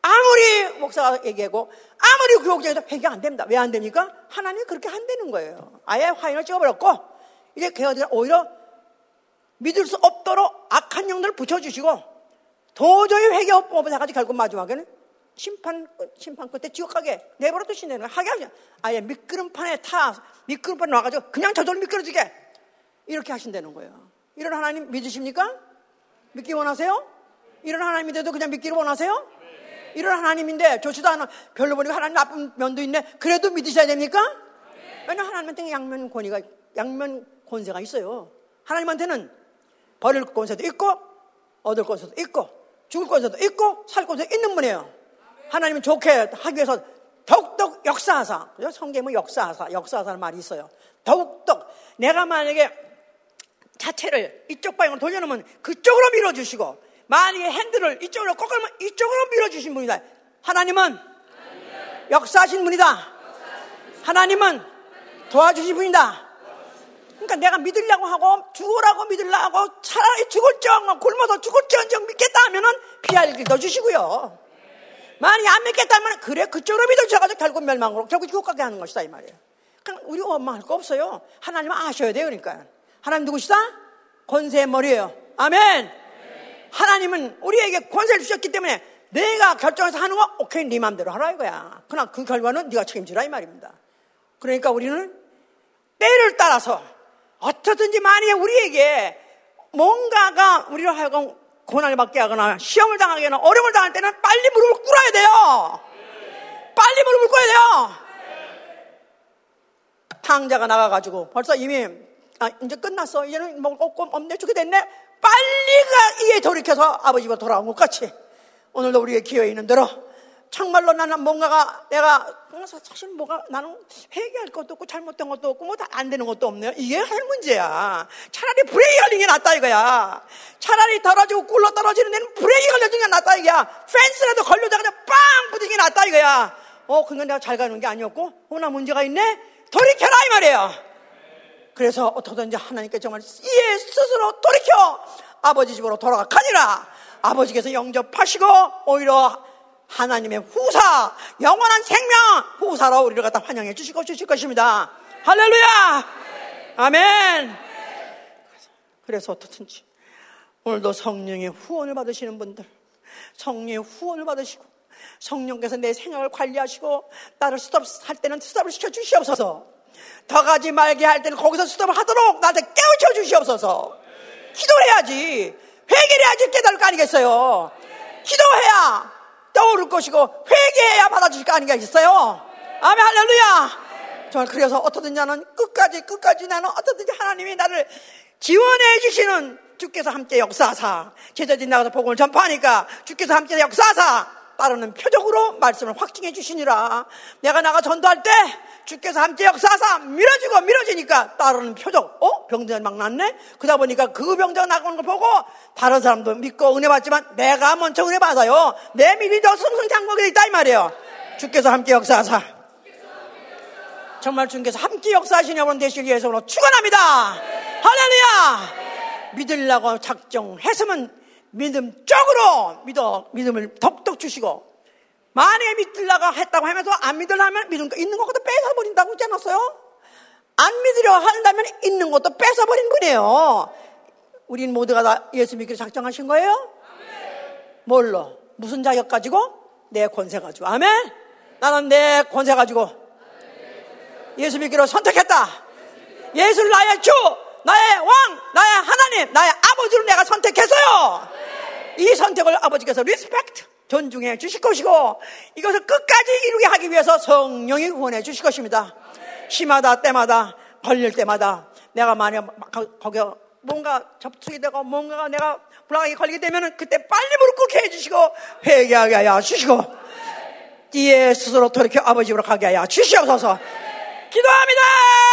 아무리 목사가 얘기하고 아무리 교육장에도 회개가 안 됩니다. 왜 안 됩니까? 하나님이 그렇게 한다는 거예요. 아예 화인을 찍어버렸고 이제 걔가 오히려 믿을 수 없도록 악한 영들을 붙여주시고 도저히 회개 없고 해가지고 결국 마지막에는 심판, 심판 끝에 지옥 가게 내버려 거예요. 하게 하죠. 아예 미끄럼판에 타, 미끄럼판에 나가지고 그냥 저절로 미끄러지게 이렇게 하신다는 거예요. 이런 하나님 믿으십니까? 믿기 원하세요? 이런 하나님인데도 그냥 믿기를 원하세요? 이런 하나님인데 좋지도 않아. 별로 보니까 하나님 나쁜 면도 있네. 그래도 믿으셔야 됩니까? 왜냐면 하나님한테 양면 권위가, 양면 권세가 있어요. 하나님한테는 버릴 권세도 있고 얻을 권세도 있고 죽을 권세도 있고 살 권세도 있는 분이에요. 하나님은 좋게 하기 위해서 더욱더 역사하사. 성경은 역사하사, 역사하사는 말이 있어요. 더욱더 내가 만약에 자체를 이쪽 방향으로 돌려놓으면 그쪽으로 밀어주시고 만약에 핸들을 이쪽으로 꺾으면 이쪽으로 밀어주신 분이다. 하나님은 역사하신 분이다. 하나님은 도와주신 분이다. 그러니까 내가 믿으려고 하고 죽으라고 믿으려고 차라리 죽을지언정 굶어서 죽을지언정 믿겠다 하면은 피할 길도 주시고요. 만약에 안 믿겠다면 그래 그쪽으로 믿어주셔가지고 결국 멸망으로 결국 지옥 가게 하는 것이다 이 말이에요. 그럼 우리 엄마 할거 없어요. 하나님은 아셔야 돼요 그러니까. 하나님 누구시다? 권세의 머리예요. 아멘. 하나님은 우리에게 권세를 주셨기 때문에 내가 결정해서 하는 거 오케이 네 맘대로 하라 이거야. 그러나 그 결과는 네가 책임지라 이 말입니다. 그러니까 우리는 때를 따라서 어떻든지 만약에 우리에게 뭔가가 우리로 하여금 고난을 받게 하거나 시험을 당하게 하거나 어려움을 당할 때는 빨리 무릎을 꿇어야 돼요. 빨리 무릎을 꿇어야 돼요. 탕자가 나가가지고 벌써 이미 아, 이제 끝났어. 이제는 거 없고 없네 죽게 됐네. 빨리가 이에 돌이켜서 아버지가 돌아온 것 같이 오늘도 우리의 기회에 있는 대로 정말로 나는 뭔가가 내가 사실 뭐가 나는 회개할 것도 없고 잘못된 것도 없고 뭐 다 안 되는 것도 없네요. 이게 할 문제야. 차라리 브레이크 걸리는 게 낫다 이거야. 차라리 떨어지고 굴러 떨어지는 데는 브레이크 걸려주는 게 낫다 이거야. 펜스라도 걸려다가 그냥 빵 부딪히는 게 낫다 이거야. 어, 그건 내가 잘 가는 게 아니었고, 어, 나 문제가 있네? 돌이켜라 이 말이에요. 그래서 어떻게든지 하나님께 정말 이에 스스로 돌이켜 아버지 집으로 돌아가니라. 아버지께서 영접하시고 오히려 하나님의 후사, 영원한 생명 후사로 우리를 갖다 환영해 주시고 주실 것입니다. 할렐루야! 아멘! 그래서 어떻든지 오늘도 성령의 후원을 받으시는 분들, 성령의 후원을 받으시고 성령께서 내 생각을 관리하시고 나를 스톱할 때는 스톱을 시켜 주시옵소서. 더 가지 말게 할 때는 거기서 스톱을 하도록 나한테 깨우쳐 주시옵소서. 기도해야지. 회개를 해야지 깨달을 거 아니겠어요. 떠오를 것이고 회개해야 받아주실 거 아니겠어요. 아멘 할렐루야. 정말 그래서 어떻든지 나는 끝까지 끝까지 나는 어떻든지 하나님이 나를 지원해 주시는 주께서 함께 역사하사 제자들 나가서 복음을 전파하니까 주께서 함께 역사하사 따르는 표적으로 말씀을 확증해 주시니라. 내가 나가 전도할 때 주께서 함께 역사하사 밀어주고 밀어주니까 따르는 표적. 어? 병자가 막 났네? 그러다 보니까 그 병자가 나가는 걸 보고 다른 사람도 믿고 은혜 받지만 내가 먼저 은혜 받아요. 내 믿음이 더 승승장구하게 있다 이 말이에요. 주께서 함께 역사하사. 정말 주께서 함께 역사하시는 여러분 되시기 위해서 오늘 축원합니다. 할렐루야! 믿으려고 작정했으면 믿음적으로 믿어 믿음을 덕덕 주시고 만약에 믿으려고 했다고 하면서 안 믿으려면 믿음 있는 것도 뺏어버린다고 했지 않았어요? 안 믿으려 한다면 있는 것도 뺏어버린 분이에요. 우린 모두가 다 예수 믿기로 작정하신 거예요? 뭘로? 무슨 자격 가지고? 내 권세 가지고. 아멘? 나는 내 권세 가지고 예수 믿기로 선택했다. 예수를 나의 주, 나의 왕, 나의 하나님, 나의 아버지로 내가 선택했어요. 이 선택을 아버지께서 respect, 존중해 주실 것이고 이것을 끝까지 이루게 하기 위해서 성령이 구원해 주실 것입니다. 시마다 때마다 걸릴 때마다 내가 만약 거기 뭔가 접촉이 되고 뭔가가 내가 불안하게 걸리게 되면 그때 빨리 무릎 꿇게 해주시고 회개하게 하여 주시고 뒤에 스스로 돌이켜 아버지로 가게 하여 주시옵소서 기도합니다!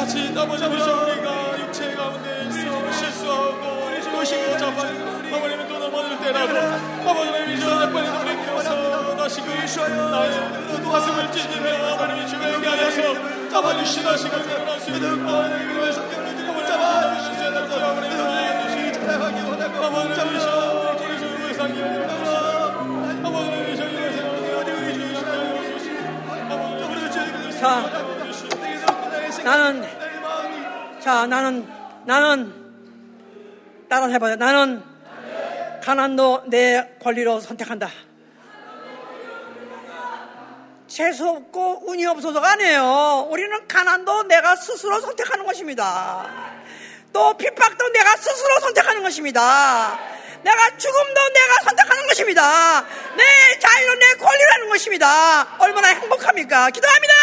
같이 넘어져서 우리가 육체 가운데 있어 실수하고 의식을 잡아 아버님은 또 넘어질 때라도 아버님 이전에 빨리 돌이켜서 다시 그 나의 가슴을 찢으며 아버님이 주에게 하셔서 잡아주시다 시간 태어날 수 있는 아버님을 성경을 잡아주시세 나서 아버님의 나의 주시 사랑하기 원하고 아버님 잡으시오 나는 자, 나는, 나는, 따라 해봐요. 나는 가난도 내 권리로 선택한다. 재수 없고 운이 없어서가 아니에요. 우리는 가난도 내가 스스로 선택하는 것입니다. 또 핍박도 내가 스스로 선택하는 것입니다. 내가 죽음도 내가 선택하는 것입니다. 내 자유는 내 권리라는 것입니다. 얼마나 행복합니까? 기도합니다!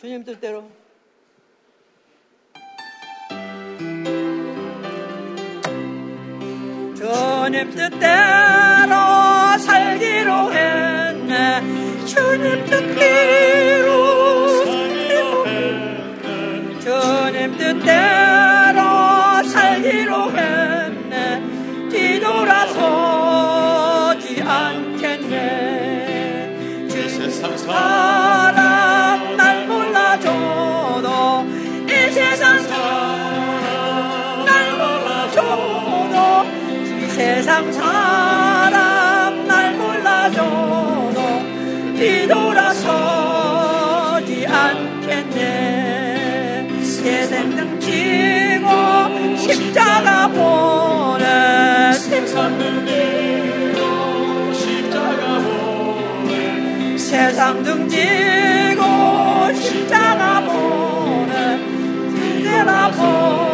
주님 뜻대로 주님 뜻대로 살기로 했네 주님 뜻대로. 주님 뜻대로 살기로 했네. 뒤돌아서지 않겠네. 주 세상 사람 날 몰라줘도 이 세상 사람 날 몰라줘도 이 세상 사람 지고 십자가 보내 세상 등지고 십자가 보내 세상 등지고 십자가 보내 이제나 보지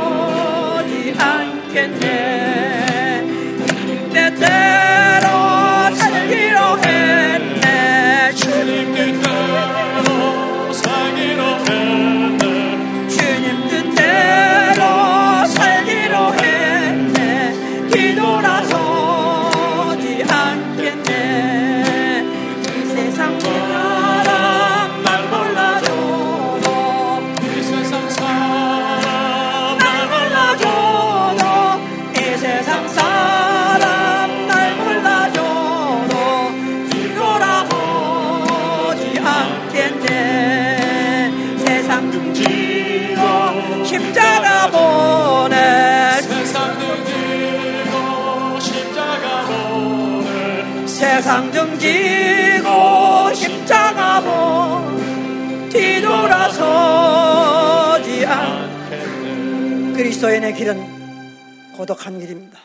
그리스도의 내 길은 고독한 길입니다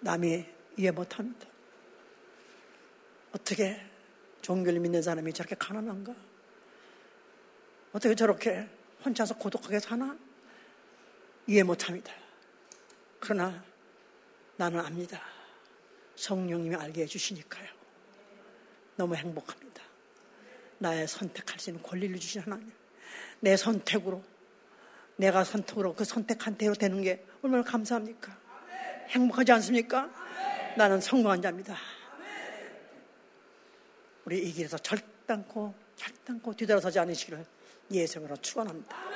남이 이해 못합니다 어떻게 종교를 믿는 사람이 저렇게 가난한가? 어떻게 저렇게 혼자서 고독하게 사나? 이해 못합니다. 그러나 나는 압니다. 성령님이 알게 해주시니까요. 너무 행복합니다. 나의 선택할 수 있는 권리를 주신 하나님. 내 선택으로, 내가 선택으로 그 선택한 대로 되는 게 얼마나 감사합니까? 행복하지 않습니까? 나는 성공한 자입니다. 우리 이 길에서 절단코, 절단코 뒤돌아서지 않으시기를 예수님으로 축원합니다.